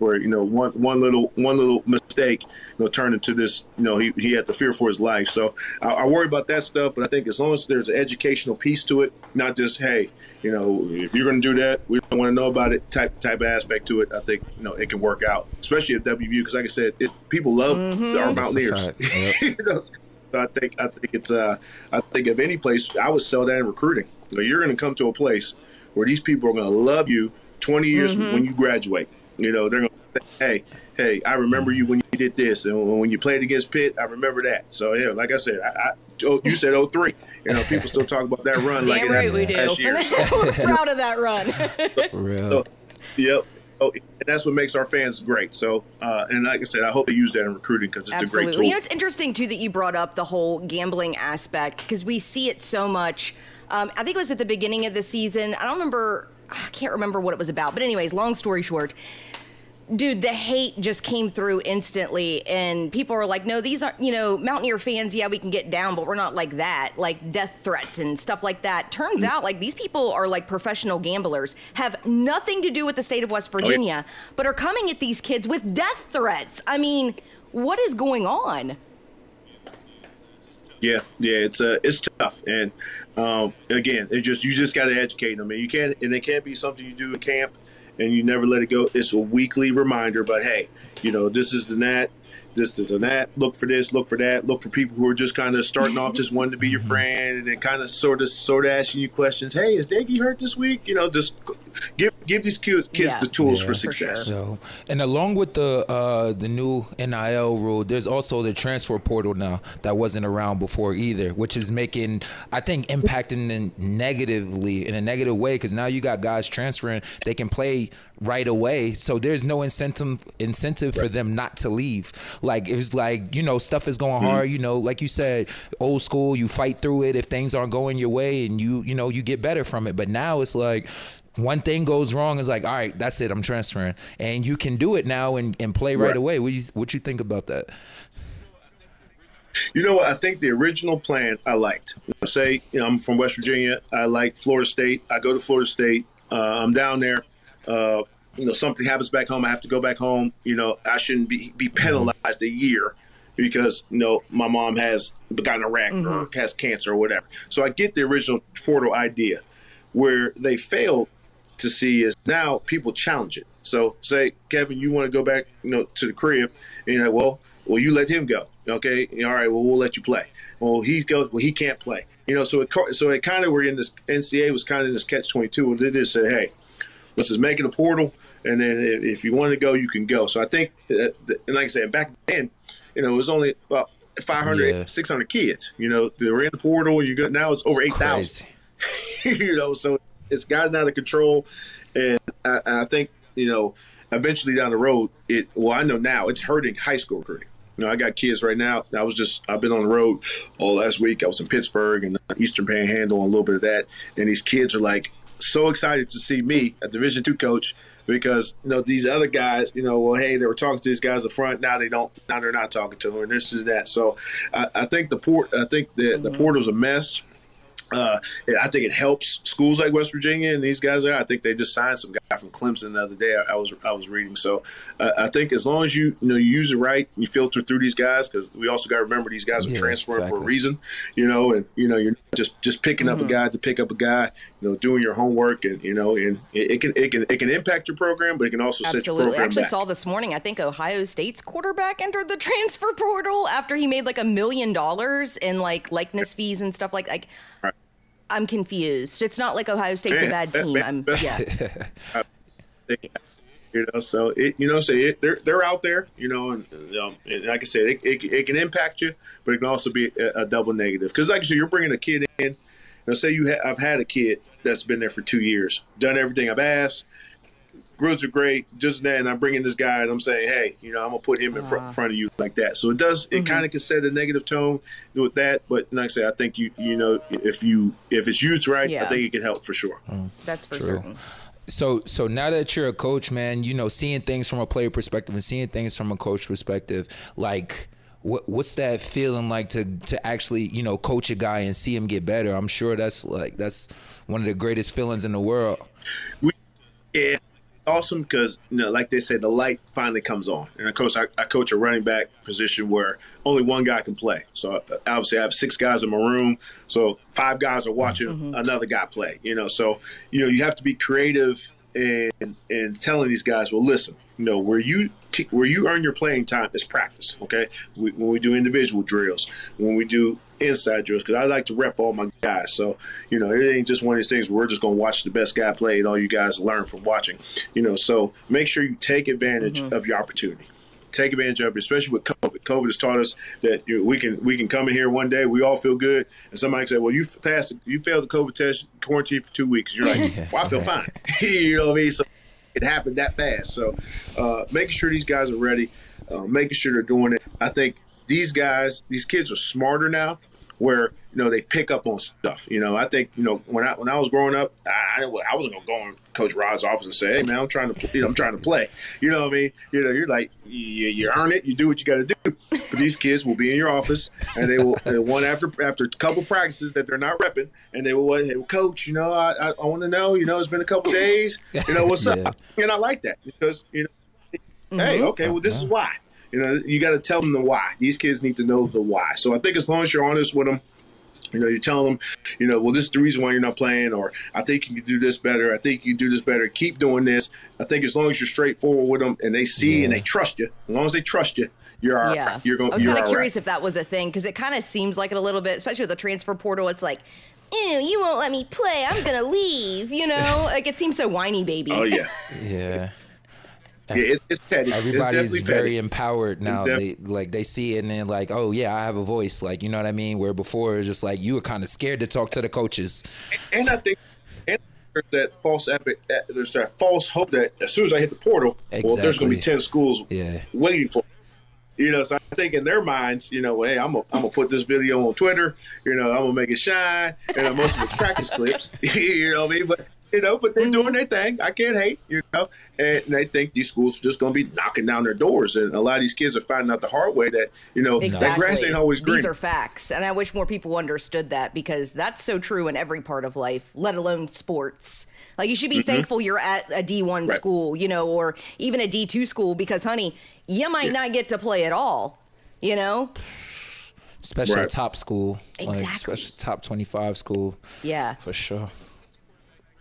where you know one one little one little mistake you know turned into this you know he, he had to fear for his life. So I, I worry about that stuff, but I think as long as there's an educational piece to it, not just hey. You know, if you're going to do that, we don't want to know about it. Type type of aspect to it. I think you know it can work out, especially at WVU, because like I said, it, people love our That's a Mountaineers. fact. Yep. You know, so I think I think it's uh I think if any place I would sell that in recruiting. Like you're going to come to a place where these people are going to love you 20 years when you graduate. You know, they're going to say, hey, hey, I remember you when you did this, and when you played against Pitt, I remember that. So yeah, like I said, I, I oh, you said 03. You know, people still talk about that run like Damn it right we do. last year. So, We're proud of that run. For real. so, yep. Oh, and that's what makes our fans great. So, uh, and like I said, I hope they use that in recruiting because it's a great tool. You know, it's interesting too that you brought up the whole gambling aspect because we see it so much. Um, I think it was at the beginning of the season. I don't remember. I can't remember what it was about. But anyways, long story short, dude, the hate just came through instantly, and people are like, "No, these aren't, you know, Mountaineer fans. Yeah, we can get down, but we're not like that. Like death threats and stuff like that." Turns mm. out, like these people are like professional gamblers, have nothing to do with the state of West oh, Virginia, but are coming at these kids with death threats. I mean, what is going on? Yeah, yeah, it's uh, it's tough, and um, again, it just you just got to educate them, and you can't, and it can't be something you do in camp, and you never let it go. It's a weekly reminder, but hey, you know this is the that, this is the that. Look for this, look for that, look for people who are just kind of starting off, just wanting to be your friend, and then kind of sort of sort of asking you questions. Hey, is Doege hurt this week? You know, just give give these kids Yeah. the tools Yeah. for For success. So, and along with the uh, the new NIL rule, there's also the transfer portal now that wasn't around before either, which is making I think impacting in negatively in a negative way because now you got guys transferring, they can play right away, so there's no incentive incentive for them not to leave. Like it's like you know stuff is going hard, you know, like you said, old school, you fight through it if things aren't going your way, and you you know you get better from it. But now it's like one thing goes wrong is like all right that's it i'm transferring and you can do it now and, and play right, Right. away what you what you think about that You know what? I think the original plan I liked. Say, you know, I'm from West Virginia. I like Florida State. I go to Florida State. Uh, I'm down there. Uh, you know, something happens back home. I have to go back home. You know, I shouldn't be be penalized a year because you know my mom has gotten a wreck or has cancer or whatever. So I get the original portal idea. Where they failed to see is now people challenge it. So say, Kevin, you want to go back, you know, to the crib, and you're like, well, well, you let him go. Okay, all right. Well, we'll let you play. Well, he goes. Well, he can't play. You know, so it so it kind of were in this NCA was kind of in this catch twenty two. What they did is say, hey, let's just make it a portal, and then if, you want to go, you can go. So I think, uh, that- and like I said, back then, you know, it was only about 500, Yeah. 600 kids. You know, they were in the portal. You go now it's over eight thousand. You know, so it's gotten out of control, and I, I think you know, eventually down the road, it. Well, I know now it's hurting high school recruiting. You know, I got kids right now. I was just I've been on the road all last week. I was in Pittsburgh and Eastern Panhandle and a little bit of that, and these kids are like so excited to see me, a Division two coach. Because you know these other guys, you know, well, hey, they were talking to these guys up front. Now they don't. Now they're not talking to them, and this is that. So, I, I think the port. I think the the portal's a mess. Uh, I think it helps schools like West Virginia and these guys. I think they just signed some guy from Clemson the other day. I, I was I was reading. So uh, I think as long as you you know you use it right, you filter through these guys because we also got to remember these guys are Yeah, transferring for a reason. You know, and you know you're just just picking up a guy to pick up a guy. You know, doing your homework and you know, and it, it can it can it can impact your program, but it can also set your Absolutely. I actually back. saw this morning. I think Ohio State's quarterback entered the transfer portal after he made like a million dollars in like likeness fees and stuff like like. Right. I'm confused. It's not like Ohio State's a bad team. man, I'm yeah. you know so it you know so it, they're they're out there you know and, um, and like i said it, it, it can impact you but it can also be a, a double negative because like i said you're bringing a kid in you know say you ha- i've had a kid that's been there for two years done everything i've asked grills are great just that and i'm bringing this guy and i'm saying hey you know i'm gonna put him in front, ah. front of you like that so it does it mm-hmm. kind of can set a negative tone with that but like i said i think you you know if you if it's used right Yeah. i think it can help for sure mm. That's for True. certain. So so now that you're a coach, man, you know, seeing things from a player perspective and seeing things from a coach perspective, like what what's that feeling like to to actually, you know, coach a guy and see him get better? I'm sure that's like that's one of the greatest feelings in the world. Yeah, awesome because you know, like they said, the light finally comes on. And of course, I, I coach a running back position where only one guy can play. So uh, obviously, I have six guys in my room, so five guys are watching another guy play. You know, so you know you have to be creative and and telling these guys, well, listen, you know, where you t- where you earn your playing time is practice. Okay, we, when we do individual drills, when we do inside drills, because I like to rep all my guys. So you know, it ain't just one of these things we're just going to watch the best guy play and all you guys learn from watching. You know, so make sure you take advantage of your opportunity. Take advantage of it, especially with COVID. COVID has taught us that you know, we can we can come in here one day, we all feel good, and somebody can say, "Well, you passed, you failed the COVID test, quarantine for two weeks." You're like, "Well, I feel fine." you know what I mean? So it happened that fast. So uh, making sure these guys are ready, uh, making sure they're doing it. I think these guys, these kids are smarter now. Where you know they pick up on stuff. You know, I think you know when I when I was growing up, I, I wasn't gonna go in Coach Rod's office and say, "Hey man, I'm trying to you know, I'm trying to play." You know what I mean? You know, you're like you, you earn it, you do what you got to do. But these kids will be in your office and they will one after after a couple practices that they're not repping, and they will hey, well, Coach, you know, I I, I want to know, you know, it's been a couple days, you know, what's yeah. up? And I like that because you know, mm-hmm. hey, okay, well, this is why. You know, you got to tell them the why. These kids need to know the why. So I think as long as you're honest with them, you know, you're telling them, you know, well, this is the reason why you're not playing, or I think you can do this better. I think you can do this better. Keep doing this. I think as long as you're straightforward with them and they see yeah. and they trust you, as long as they trust you, you're all yeah. Right. You're going. I was kind of curious right. if that was a thing because it kind of seems like it a little bit, especially with the transfer portal. It's like, ew, you won't let me play. I'm gonna leave. You know, like it seems so whiny, baby. Oh yeah, yeah. Yeah, it's, it's petty. Everybody's it's very petty. empowered now. Def- they like they see it and they're like, oh yeah, I have a voice. Like you know what I mean. Where before it was just like you were kind of scared to talk to the coaches. And I think and that false epic. Uh, there's that false hope that as soon as I hit the portal, exactly. well, there's going to be ten schools yeah. waiting for. You know, so I think in their minds, you know, hey, I'm gonna I'm gonna put this video on Twitter. You know, I'm gonna make it shine, and I'm most of it's practice clips. you know what I mean? But you know, but they're doing their thing. I can't hate, you know. And they think these schools are just going to be knocking down their doors. And a lot of these kids are finding out the hard way that, you know, exactly. that grass ain't always green. These are facts. And I wish more people understood that because that's so true in every part of life, let alone sports. Like you should be mm-hmm. thankful you're at a D1 right. school, you know, or even a D2 school because, honey, you might yeah. not get to play at all, you know? Especially right. a top school. Exactly. Like especially top 25 school. Yeah. For sure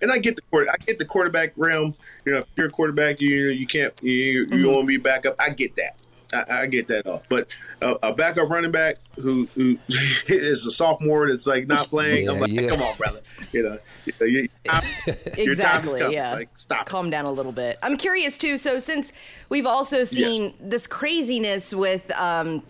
and I get the quarter, I get the quarterback realm. You know, if you're a quarterback, you you can't you, you mm-hmm. want to be backup. I get that. I, I get that off. But uh, a backup running back who who is a sophomore that's like not playing, yeah, I'm like, yeah. come on, brother. You know, you, know, you, your exactly. Time yeah. Like, stop. Calm down a little bit. I'm curious too. So since we've also seen yes. this craziness with. Um,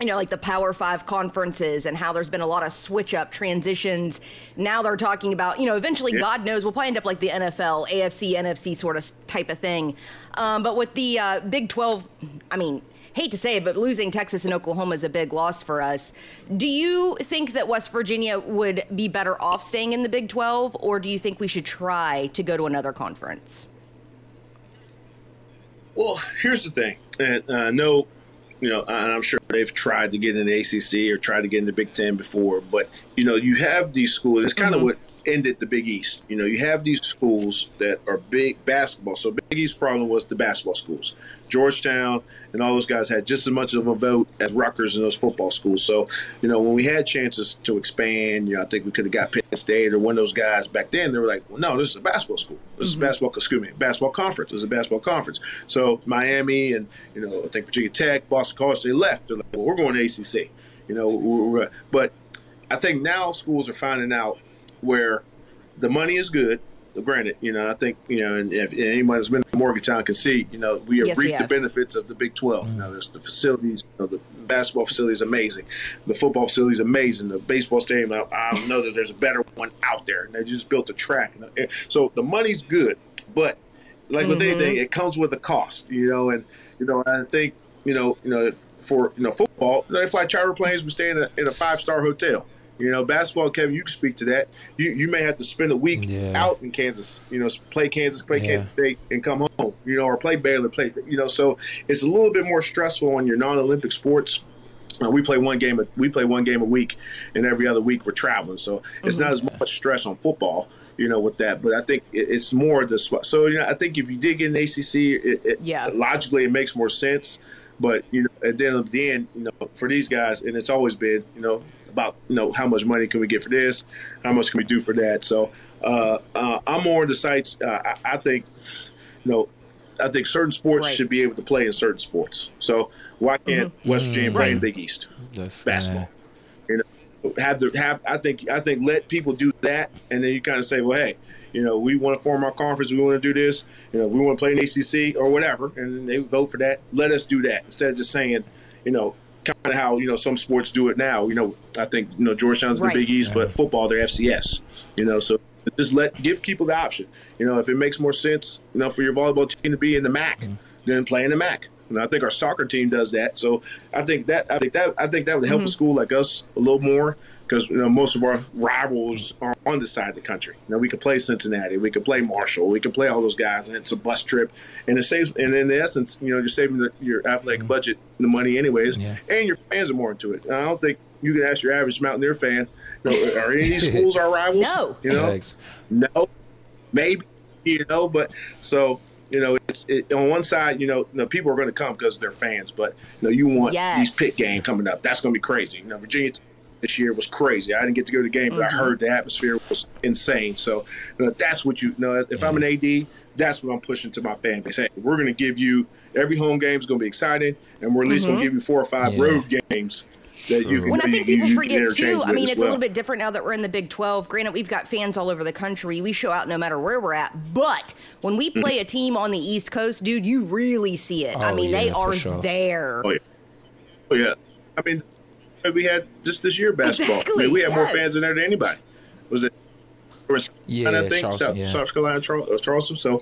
you know, like the Power Five conferences and how there's been a lot of switch up transitions. Now they're talking about, you know, eventually, yeah. God knows, we'll probably end up like the NFL, AFC, NFC sort of type of thing. Um, but with the uh, Big 12, I mean, hate to say it, but losing Texas and Oklahoma is a big loss for us. Do you think that West Virginia would be better off staying in the Big 12, or do you think we should try to go to another conference? Well, here's the thing. And uh, no, you know, and I'm sure they've tried to get in the ACC or tried to get in the Big Ten before, but you know, you have these schools. It's kind mm-hmm. of what ended the Big East. You know, you have these schools that are big basketball. So Big East problem was the basketball schools. Georgetown and all those guys had just as much of a vote as Rutgers and those football schools. So, you know, when we had chances to expand, you know, I think we could have got Penn State or one of those guys back then. They were like, well, no, this is a basketball school. This mm-hmm. is basketball. Excuse me, basketball conference. This is a basketball conference. So Miami and you know, I think Virginia Tech, Boston College, they left. They're like, well, we're going to ACC. You know, we're, we're, but I think now schools are finding out where the money is good granted, you know, I think, you know, and if anyone that's been to Morgantown can see, you know, we have yes, reaped the benefits of the Big 12. Mm-hmm. You know, there's the facilities, you know, the basketball facility is amazing. The football facility is amazing. The baseball stadium, I, I know that there's a better one out there. And they just built a track. So the money's good, but like mm-hmm. with anything, it comes with a cost, you know, and, you know, I think, you know, you know, for, you know, football, they fly charter planes, we stay in a, in a five star hotel. You know, basketball, Kevin, you can speak to that. You you may have to spend a week yeah. out in Kansas. You know, play Kansas, play yeah. Kansas State, and come home. You know, or play Baylor, play. You know, so it's a little bit more stressful on your non-Olympic sports. Uh, we play one game. A, we play one game a week, and every other week we're traveling. So it's mm-hmm. not as much stress on football you know, with that. But I think it's more the so you know I think if you did get an ACC, it, it, yeah, logically it makes more sense. But you know, and then at the end, you know, for these guys, and it's always been, you know, about you know how much money can we get for this, how much can we do for that. So uh, uh, I'm more on the sites. Uh, I, I, think you know. I think certain sports right. should be able to play in certain sports. So why can't mm-hmm. West Virginia play in Big East That's, basketball? You know, have the have. I think I think let people do that, and then you kind of say, well, hey, you know, we want to form our conference, we want to do this, you know, we want to play in ACC or whatever, and they vote for that. Let us do that instead of just saying, you know, kind of how you know some sports do it now. You know, I think you know Georgetown's right. the Big East, but football they're FCS. You know, so just let give people the option. You know, if it makes more sense, you know, for your volleyball team to be in the MAC, mm-hmm. then play in the MAC. And I think our soccer team does that. So I think that I think that I think that would help mm-hmm. a school like us a little more because you know most of our rivals are on the side of the country. You know, we could play Cincinnati, we could play Marshall, we could play all those guys, and it's a bus trip, and it saves. And in essence, you know, you're saving the, your athletic Mm-hmm. budget the money anyways, and your fans are more into it. And I don't think you can ask your average Mountaineer fan, you know, are any of these schools our rivals? No. you know, Thanks. no, maybe you know, but so you know, it's it, on one side, you know, you know, people are going to come because they're fans, but you know, you want Yes. these pit game coming up. That's going to be crazy. You know, Virginia this year was crazy. I didn't get to go to the game, but I mm-hmm. heard the atmosphere was insane. So you know, that's what you, you know. If I'm an AD, that's what I'm pushing to my fan base. Hey, we're going to give you every home game is going to be exciting, and we're at least going to mm-hmm. give you four or five Yeah. road games that you can. When I you- think people you can forget too, I mean, as it's a little bit different now that we're in the Big 12. Granted, we've got fans all over the country. We show out no matter where we're at. But when we mm-hmm. play a team on the East Coast, dude, you really see it. I Oh, mean, they yeah, for are sure. there. Oh yeah, oh yeah. I mean, we had just this year basketball. I mean, we had more fans in there than anybody. Was it? Was Yeah, I think Charleston, South, yeah. South Carolina, Charl- uh, Charleston. So,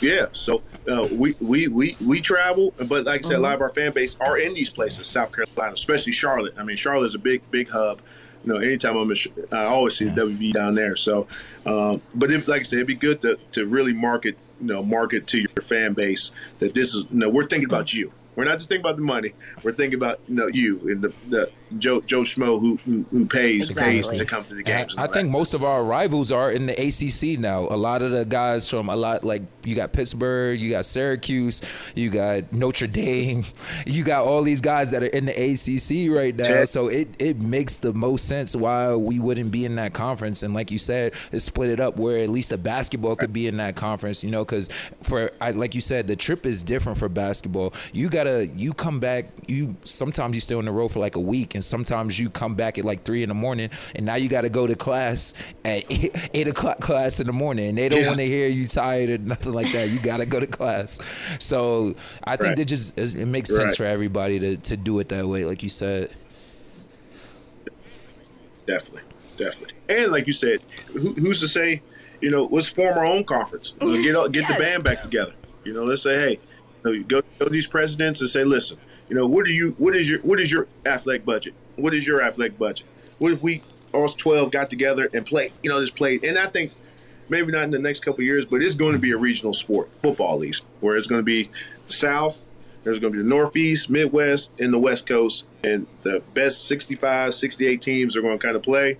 yeah. So uh, we we we we travel, but like I said, a lot of our fan base are in these places, South Carolina, especially Charlotte. I mean, Charlotte's a big big hub. You know, anytime I'm in, I always see the WV down there. So, um, but it, like I said, it'd be good to to really market, you know, market to your fan base that this is, you know, we're thinking about you. We're not just thinking about the money. We're thinking about you know you and the, the Joe Joe Schmo who who, who pays pays to come to the games. and I think that. most of our rivals are in the ACC now. A lot of the guys from a lot like you got Pittsburgh, you got Syracuse, you got Notre Dame, you got all these guys that are in the ACC right now. Sure. So it it makes the most sense why we wouldn't be in that conference. And like you said, it's split it up where at least the basketball could be in that conference. You know, because for I like you said, the trip is different for basketball. You gotta you come back. You sometimes you stay on the road for like a week, and sometimes you come back at like three in the morning, and now you got to go to class at eight, eight o'clock class in the morning, and they don't Yeah. want to hear you tired or nothing like that. You got to go to class. So I think Right. it just it makes sense Right. for everybody to to do it that way, like you said. Definitely, definitely. And like you said, who, who's to say? You know, let's form our own conference. Get get Yes. the band back together. You know, let's say, hey, you know, go to these presidents and say, listen, you know, what are you? What is your what is your athletic budget? What is your athletic budget? What if we all twelve got together and played? You know, just played. And I think maybe not in the next couple years, but it's going to be a regional sport, football least, where it's going to be the South, there's going to be the Northeast, Midwest, and the West Coast, and the best 65, 68 teams are going to kind of play,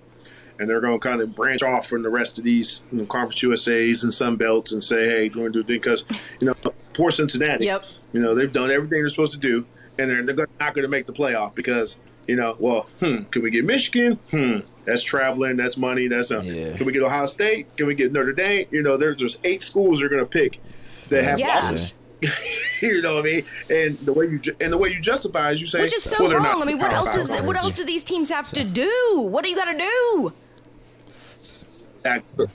and they're going to kind of branch off from the rest of these you know, Conference USA's and Sun Belts and say, hey, we're going to do because, you know, poor Cincinnati, Yep. you know, they've done everything they're supposed to do, and they're, they're not going to make the playoff because, you know, well, hmm, can we get Michigan? Hmm, that's traveling, that's money, that's a, Yeah. can we get Ohio State? Can we get Notre Dame? You know, there's just eight schools they're going to pick that have Yeah. losses. you know what I mean? And the way you ju- and the way you justify is you say, Which is so well, wrong. I mean, what else is Five what else do these teams have to do? What do you got to do? Exactly.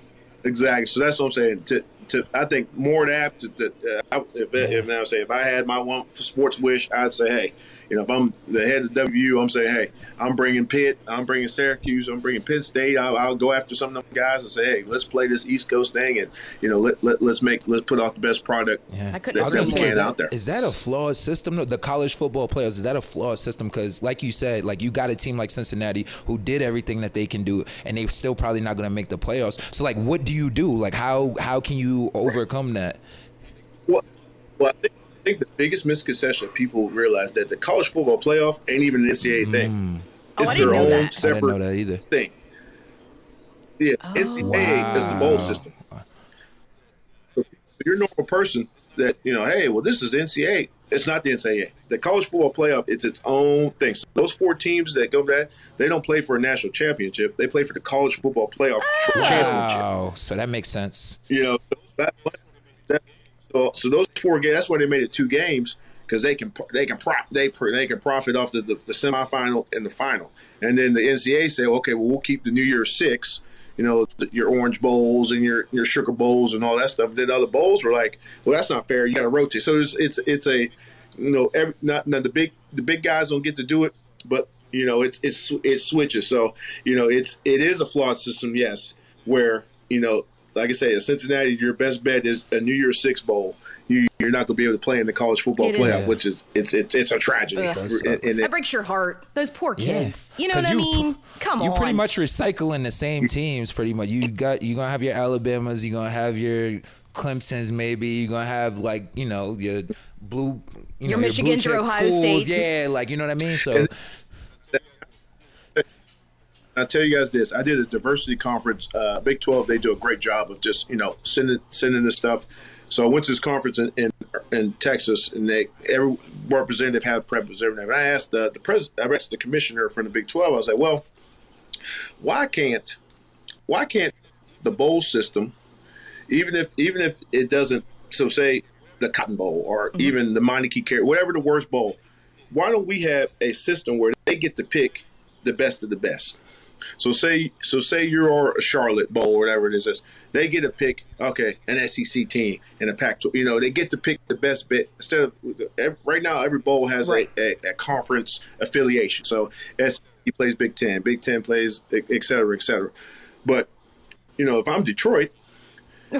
Exactly. So that's what I'm saying. To, to I think more of that. To, to, uh, if, if say if I had my one sports wish, I'd say, hey, you know, if I'm the head of WU, I'm saying, hey, I'm bringing Pitt, I'm bringing Syracuse, I'm bringing Penn State. I'll, I'll go after some of them guys and say, hey, let's play this East Coast thing, and you know, let, let let's make let's put out the best product. Yeah. I couldn't I was agree say, is Can that, out there. is that a flawed system? The college football players is that a flawed system? Because, like you said, like you got a team like Cincinnati who did everything that they can do, and they're still probably not going to make the playoffs. So, like, what do you do? Like, how how can you overcome that? Well, well I, think, I think the biggest misconception people realize that the college football playoff ain't even an NCAA mm. thing. Oh, It's I didn't their own that. I didn't separate know that either. thing. Yeah, NCAA is the bowl system. So if you're a normal person that you know, hey, well, this is the NCAA. It's not the NCAA. The college football playoff, it's its own thing. So those four teams that go that they don't play for a national championship. They play for the college football playoff championship. Wow, so that makes sense. You know, that, that, so, those four games. That's why they made it two games because they can they can prop they they can profit off the, the, the semifinal and the final, and then the NCAA say, okay, well we'll keep the New Year Six. You know, your Orange Bowls and your your Sugar Bowls and all that stuff. Then other bowls were like, well, that's not fair. You got to rotate. So it's it's it's a you know every not, not the big the big guys don't get to do it, but you know it's it's it switches. So you know it's it is a flawed system, yes, where you know like I say, at Cincinnati, your best bet is a New Year's Six bowl. you, you're not going to be able to play in the college football It playoff, is. which is it's it's, it's a tragedy. Ugh. And- and That it- breaks your heart. Those poor Yeah. kids. You know what I you- mean? Come on. you on. pretty much recycling the same teams. Pretty much, you got you're gonna have your Alabamas, You're gonna have your Clemson's, maybe you're gonna have like you know your blue, you Your know, Michigans, blue your Ohio schools. States. Yeah, like you know what I mean. So I'll tell you guys this. I did a diversity conference, uh, Big 12. They do a great job of just, you know, sending sending this stuff. So I went to this conference in, in, in Texas, and they every representative had representative. And I asked the the president, I asked the commissioner from the Big 12. I was like, well, why can't why can't the bowl system, even if even if it doesn't, so say the Cotton Bowl or even the Monty Carey, whatever the worst bowl, why don't we have a system where they get to pick the best of the best? So say so say you're a Charlotte Bowl or whatever it is. is, They get to pick okay an SEC team and a Pac. You know they get to pick the best bit instead of every, right now. Every bowl has Right. a, a, a conference affiliation. So SEC plays Big Ten, Big Ten plays et cetera, et cetera. But you know if I'm Detroit,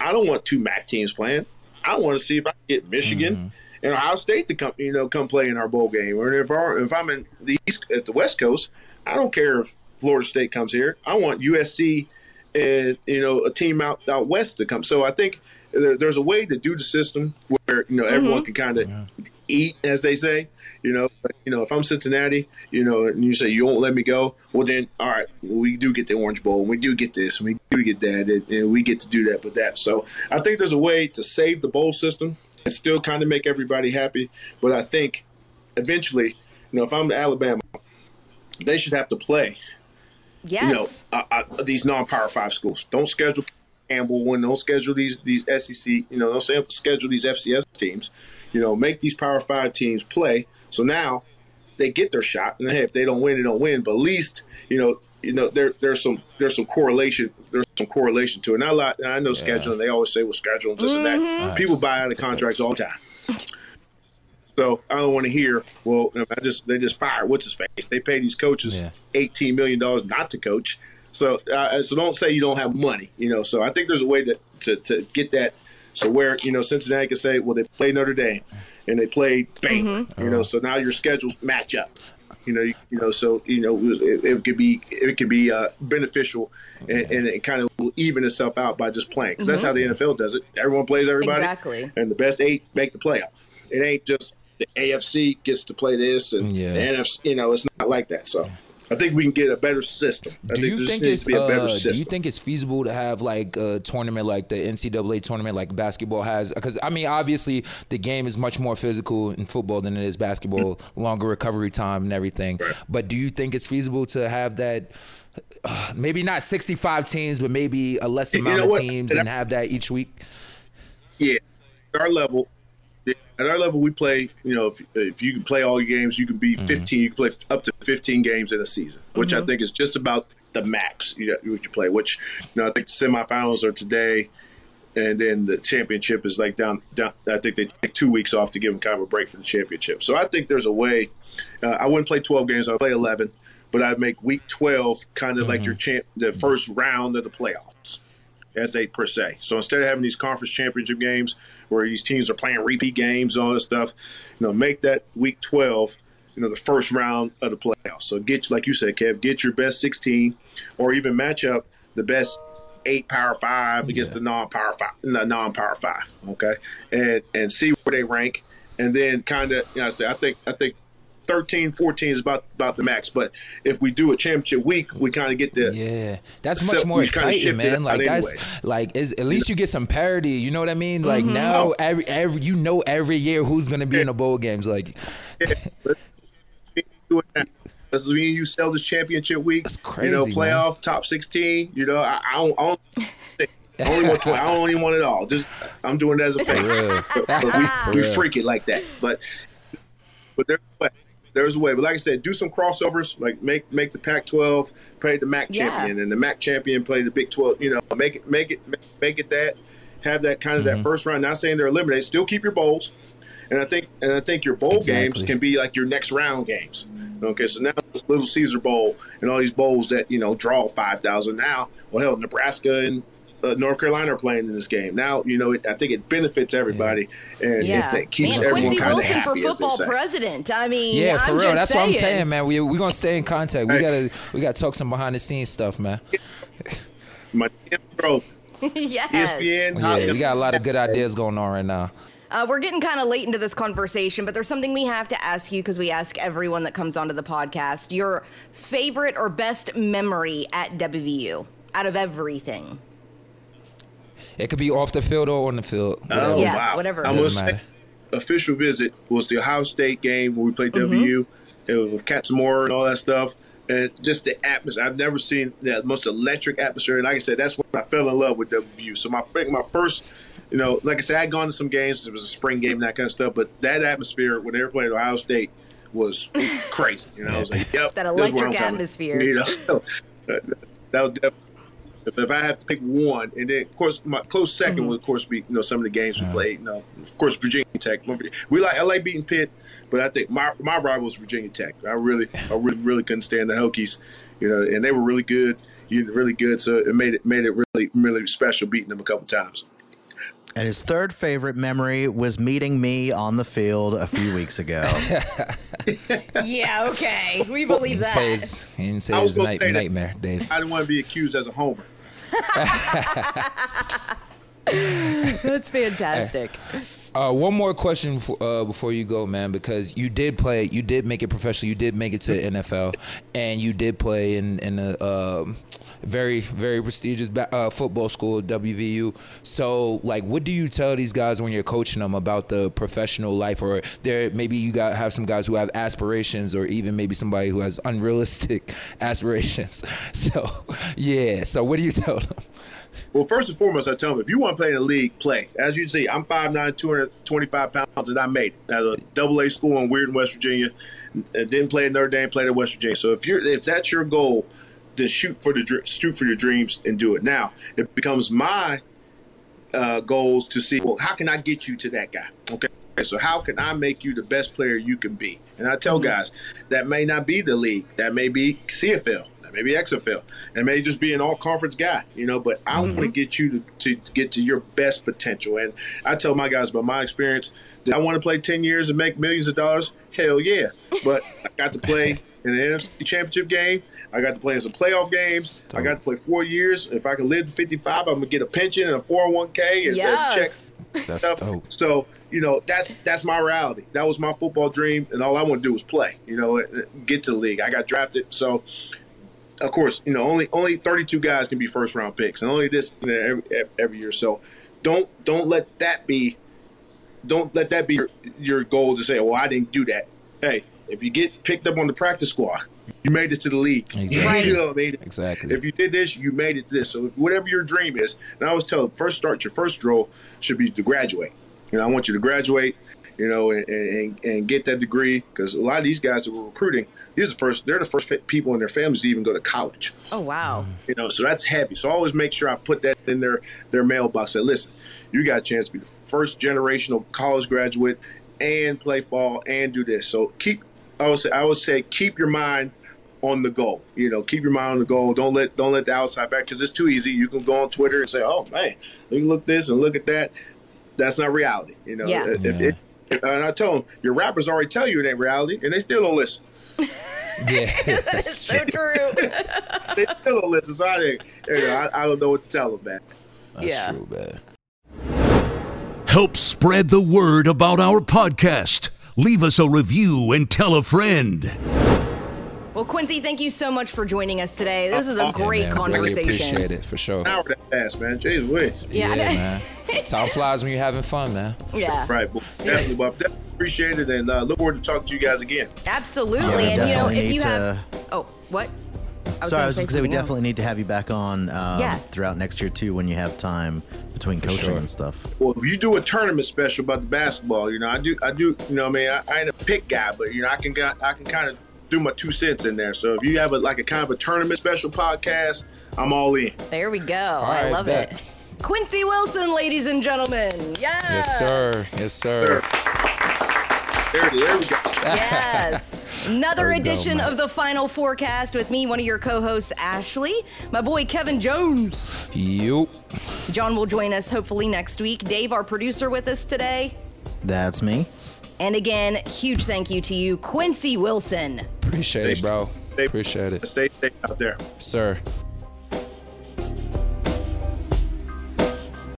I don't want two MAC teams playing. I want to see if I get Michigan mm-hmm. and Ohio State to come, you know, come play in our bowl game. Or if our, if I'm in the east at the West Coast, I don't care if Florida State comes here. I want USC and you know a team out out west to come. So I think there's a way to do the system where you know everyone can kind of mm-hmm. eat, as they say. You know, but, you know, if I'm Cincinnati, you know, and you say you won't let me go, well then, all right, we do get the Orange Bowl, we do get this, we do get that, and, and we get to do that with that. So I think there's a way to save the bowl system and still kind of make everybody happy. But I think eventually, you know, if I'm Alabama, they should have to play yes. you know, uh, uh, these non-power five schools. Don't schedule Campbell when don't schedule these these SEC. You know, don't schedule these FCS teams. You know, make these Power Five teams play. So now they get their shot, and hey, if they don't win, they don't win. But at least you know, you know, there there's some there's some correlation. There's some correlation to it. And I, and I know scheduling. They always say, well, scheduling this and that. People buy out of contracts all the time. So I don't want to hear. Well, I just they just fired what's his face. They pay these coaches Yeah. eighteen million dollars not to coach. So uh, so don't say you don't have money. You know. So I think there's a way to, to to get that. So where you know Cincinnati can say, well, they played Notre Dame, and they played Baylor. You know. So now your schedules match up. You know. You, you know. So you know it, it could be it could be uh, beneficial. And, and it kind of will even itself out by just playing because that's how the NFL does it. Everyone plays everybody, Exactly. and the best eight make the playoffs. It ain't just the AFC gets to play this and Yeah. the NFC. You know, it's not like that. So I think we can get a better system. I do think you there think needs it's to be a better uh, system. do you think it's feasible to have like a tournament like the NCAA tournament like basketball has? Because I mean, obviously the game is much more physical in football than it is basketball, longer recovery time and everything. But do you think it's feasible to have that? Uh, maybe not 65 teams, but maybe a less You amount know of teams And and I- have that each week. Yeah, our level, at our level, we play. You know, if, if you can play all your games, you can be mm-hmm. 15. You can play up to 15 games in a season, which I mm-hmm. think is just about the max you know, you play. Which you know, I think the semifinals are today, and then the championship is like down. down I think they take two weeks off to give them kind of a break for the championship. So I think there's a way. Uh, I wouldn't play 12 games. I'd play 11, but I'd make week 12 kind of like mm-hmm. your champ, the first round of the playoffs as they per se. So instead of having these conference championship games where these teams are playing repeat games, all this stuff, you know, make that week twelve, you know, the first round of the playoffs. So get like you said, Kev, get your best sixteen, or even match up the best eight power five against the non power five, the non power five. Okay, and and see where they rank, and then kind of, you know, I say I think I think. 13, 14 is about about the max, but if we do a championship week, we kind of get the Yeah, that's So much more we exciting, man. Like that's anyway. like is, at least you get some parity. You know what I mean? Like Mm-hmm. now, every every you know every year who's gonna be in the bowl games. Like do it now. As when you sell this championship week, That's you know, crazy, playoff top sixteen. You know, I, I don't, I don't I only want 20. I don't even want it all. Just I'm doing it as a fan. real. But, but we, we freak it like that. But but there's a way. There's a way. But like I said, do some crossovers. Like make make the Pac-12 play the MAC Yeah. champion, and the MAC champion play the Big 12. You know, make it make it make it that. Have that kind of Mm-hmm. that first round. Not saying they're eliminated. Still keep your bowls. And I think and I think your bowl games can be like your next round games. Okay, so now this Little Caesar Bowl and all these bowls that you know draw five thousand now. Well, hell, Nebraska and uh, North Carolina are playing in this game. Now, you know, it, I think it benefits everybody and Yeah, it, it keeps Man, everyone kind of Wilson happy. for as they football president. I mean, Yeah, for I'm real. just That's saying. what I'm saying, man. We we gonna stay in contact. We Hey. gotta we gotta talk some behind the scenes stuff, man. My damn bro, yes. ESPN, Yeah, we got a lot of good ideas going on right now. Uh, we're getting kind of late into this conversation, but there's something we have to ask you because we ask everyone that comes onto the podcast your favorite or best memory at WVU out of everything. It could be off the field or on the field. Oh Yeah, wow! whatever. I Doesn't must say, matter. official visit was the Ohio State game where we played Mm-hmm. WU. It was with Katzmore and all that stuff, and just the atmosphere. I've never seen the most electric atmosphere. And like I said, that's when I fell in love with WU. So my my first, you know, like I said, I'd gone to some games. It was a spring game, and that kind of stuff. But that atmosphere when they were playing Ohio State was crazy. You know, I was like, "Yep, That this is where electric atmosphere. You know, so, that, that was definitely. If, if I have to pick one, and then of course my close 2nd Mm-hmm. would of course be you know some of the games we played. You know, of course Virginia Tech. We like I like beating Pitt, but I think my my rival is Virginia Tech. I really I really really couldn't stand the Hokies, you know, and they were really good, you really good. So it made it made it really really special beating them a couple times. And his third favorite memory was meeting me on the field a few weeks ago. yeah, okay. We believe He didn't say his, he didn't say I was his night, say that. nightmare, Dave. I didn't want to be accused as a homer. That's fantastic. Uh, one more question for, uh, before you go, man, because you did play, you did make it professional, you did make it to the NFL, and you did play in in a um, very very prestigious uh, football school, WVU. So, like, what do you tell these guys when you're coaching them about the professional life, or there maybe you got have some guys who have aspirations, or even maybe somebody who has unrealistic aspirations. So, yeah. So, what do you tell them? Well, first and foremost, I tell them if you want to play in the league, play. As you see, I'm 5'9", 225 pounds, and I made it at a double A school in Weirton, West Virginia. Didn't play at Notre Dame, played at West Virginia. So if you're if that's your goal, then shoot for the shoot for your dreams and do it. Now it becomes my uh, goals to see well how can I get you to that guy. Okay. So how can I make you the best player you can be? And I tell guys that may not be the league, that may be CFL, that may be XFL, it may just be an all conference guy, you know. But I want to get you to, to get to your best potential. And I tell my guys about my experience. Did I want to play ten years and make millions of dollars? Hell yeah! But I got to play in the NFC Championship game. I got to play in some playoff games. I got to play four years. If I can live to 55, I'm gonna get a pension and a 401k and, Yes. and checks That's stuff. dope. So you know that's that's my reality. That was my football dream, and all I want to do was play. You know, get to the league. I got drafted, so of course, you know, only only 32 guys can be first round picks, and only this you know, every, every year. So don't don't let that be don't let that be your, your goal to say, well, I didn't do that. Hey, if you get picked up on the practice squad, you made it to the league. Exactly. you know what I mean? Exactly. If you did this, you made it to this. So whatever your dream is, and I always tell them, first start, your first goal should be to graduate. You know, I want you to graduate, you know, and, and, and get that degree because a lot of these guys that we're recruiting, these are the first, they're the first people in their families to even go to college. Oh wow. You know, so that's heavy. So I always make sure I put that in their their mailbox. That listen, you got a chance to be the first generational college graduate and play ball and do this. So keep. I would say I would say keep your mind on the goal. You know, keep your mind on the goal. Don't let don't let the outside back because it's too easy. You can go on Twitter and say, "Oh man, look look this and look at that." That's not reality. You know. Yeah. If it, and I tell them, your rappers already tell you it ain't reality, and they still don't listen. Yeah. It's so true. They still don't listen. So I, you know, I, I don't know what to tell them, man. That's Yeah. true, man. Help spread the word about our podcast. Leave us a review and tell a friend. Well, Quincy, thank you so much for joining us today. This is a great Yeah, man, conversation. Really appreciate it for sure. An hour that fast, man. Jeez whiz. Yeah, Yeah, man. Time flies when you're having fun, man. yeah. Right. Well, definitely, well, definitely appreciate it and uh, look forward to talking to you guys again. Absolutely. Yeah, and you know, if need you to- have Oh, what? Sorry, I was just gonna say we else. definitely need to have you back on um, Yeah. throughout next year too when you have time between coaching sure. and stuff. Well, if you do a tournament special about the basketball, you know, I do, I do, you know, I mean, I, I ain't a pick guy, but you know, I can, got- I can kind of do my two cents in there. So if you have a like a kind of a tournament special podcast, I'm all in. There we go. I right, love bet. it. Quincy Wilson, ladies and gentlemen. Yes. Yes, sir. Yes, sir. There, there we go. Yes. Another There we go, edition of the Final Fourcast with me, one of your co-hosts, Ashley, my boy Kevin Jones. You. John will join us hopefully next week. Dave, our producer, with us today. That's me. And again, huge thank you to you, Quincy Wilson. Appreciate it, bro. Appreciate it. Stay safe out there. Sir.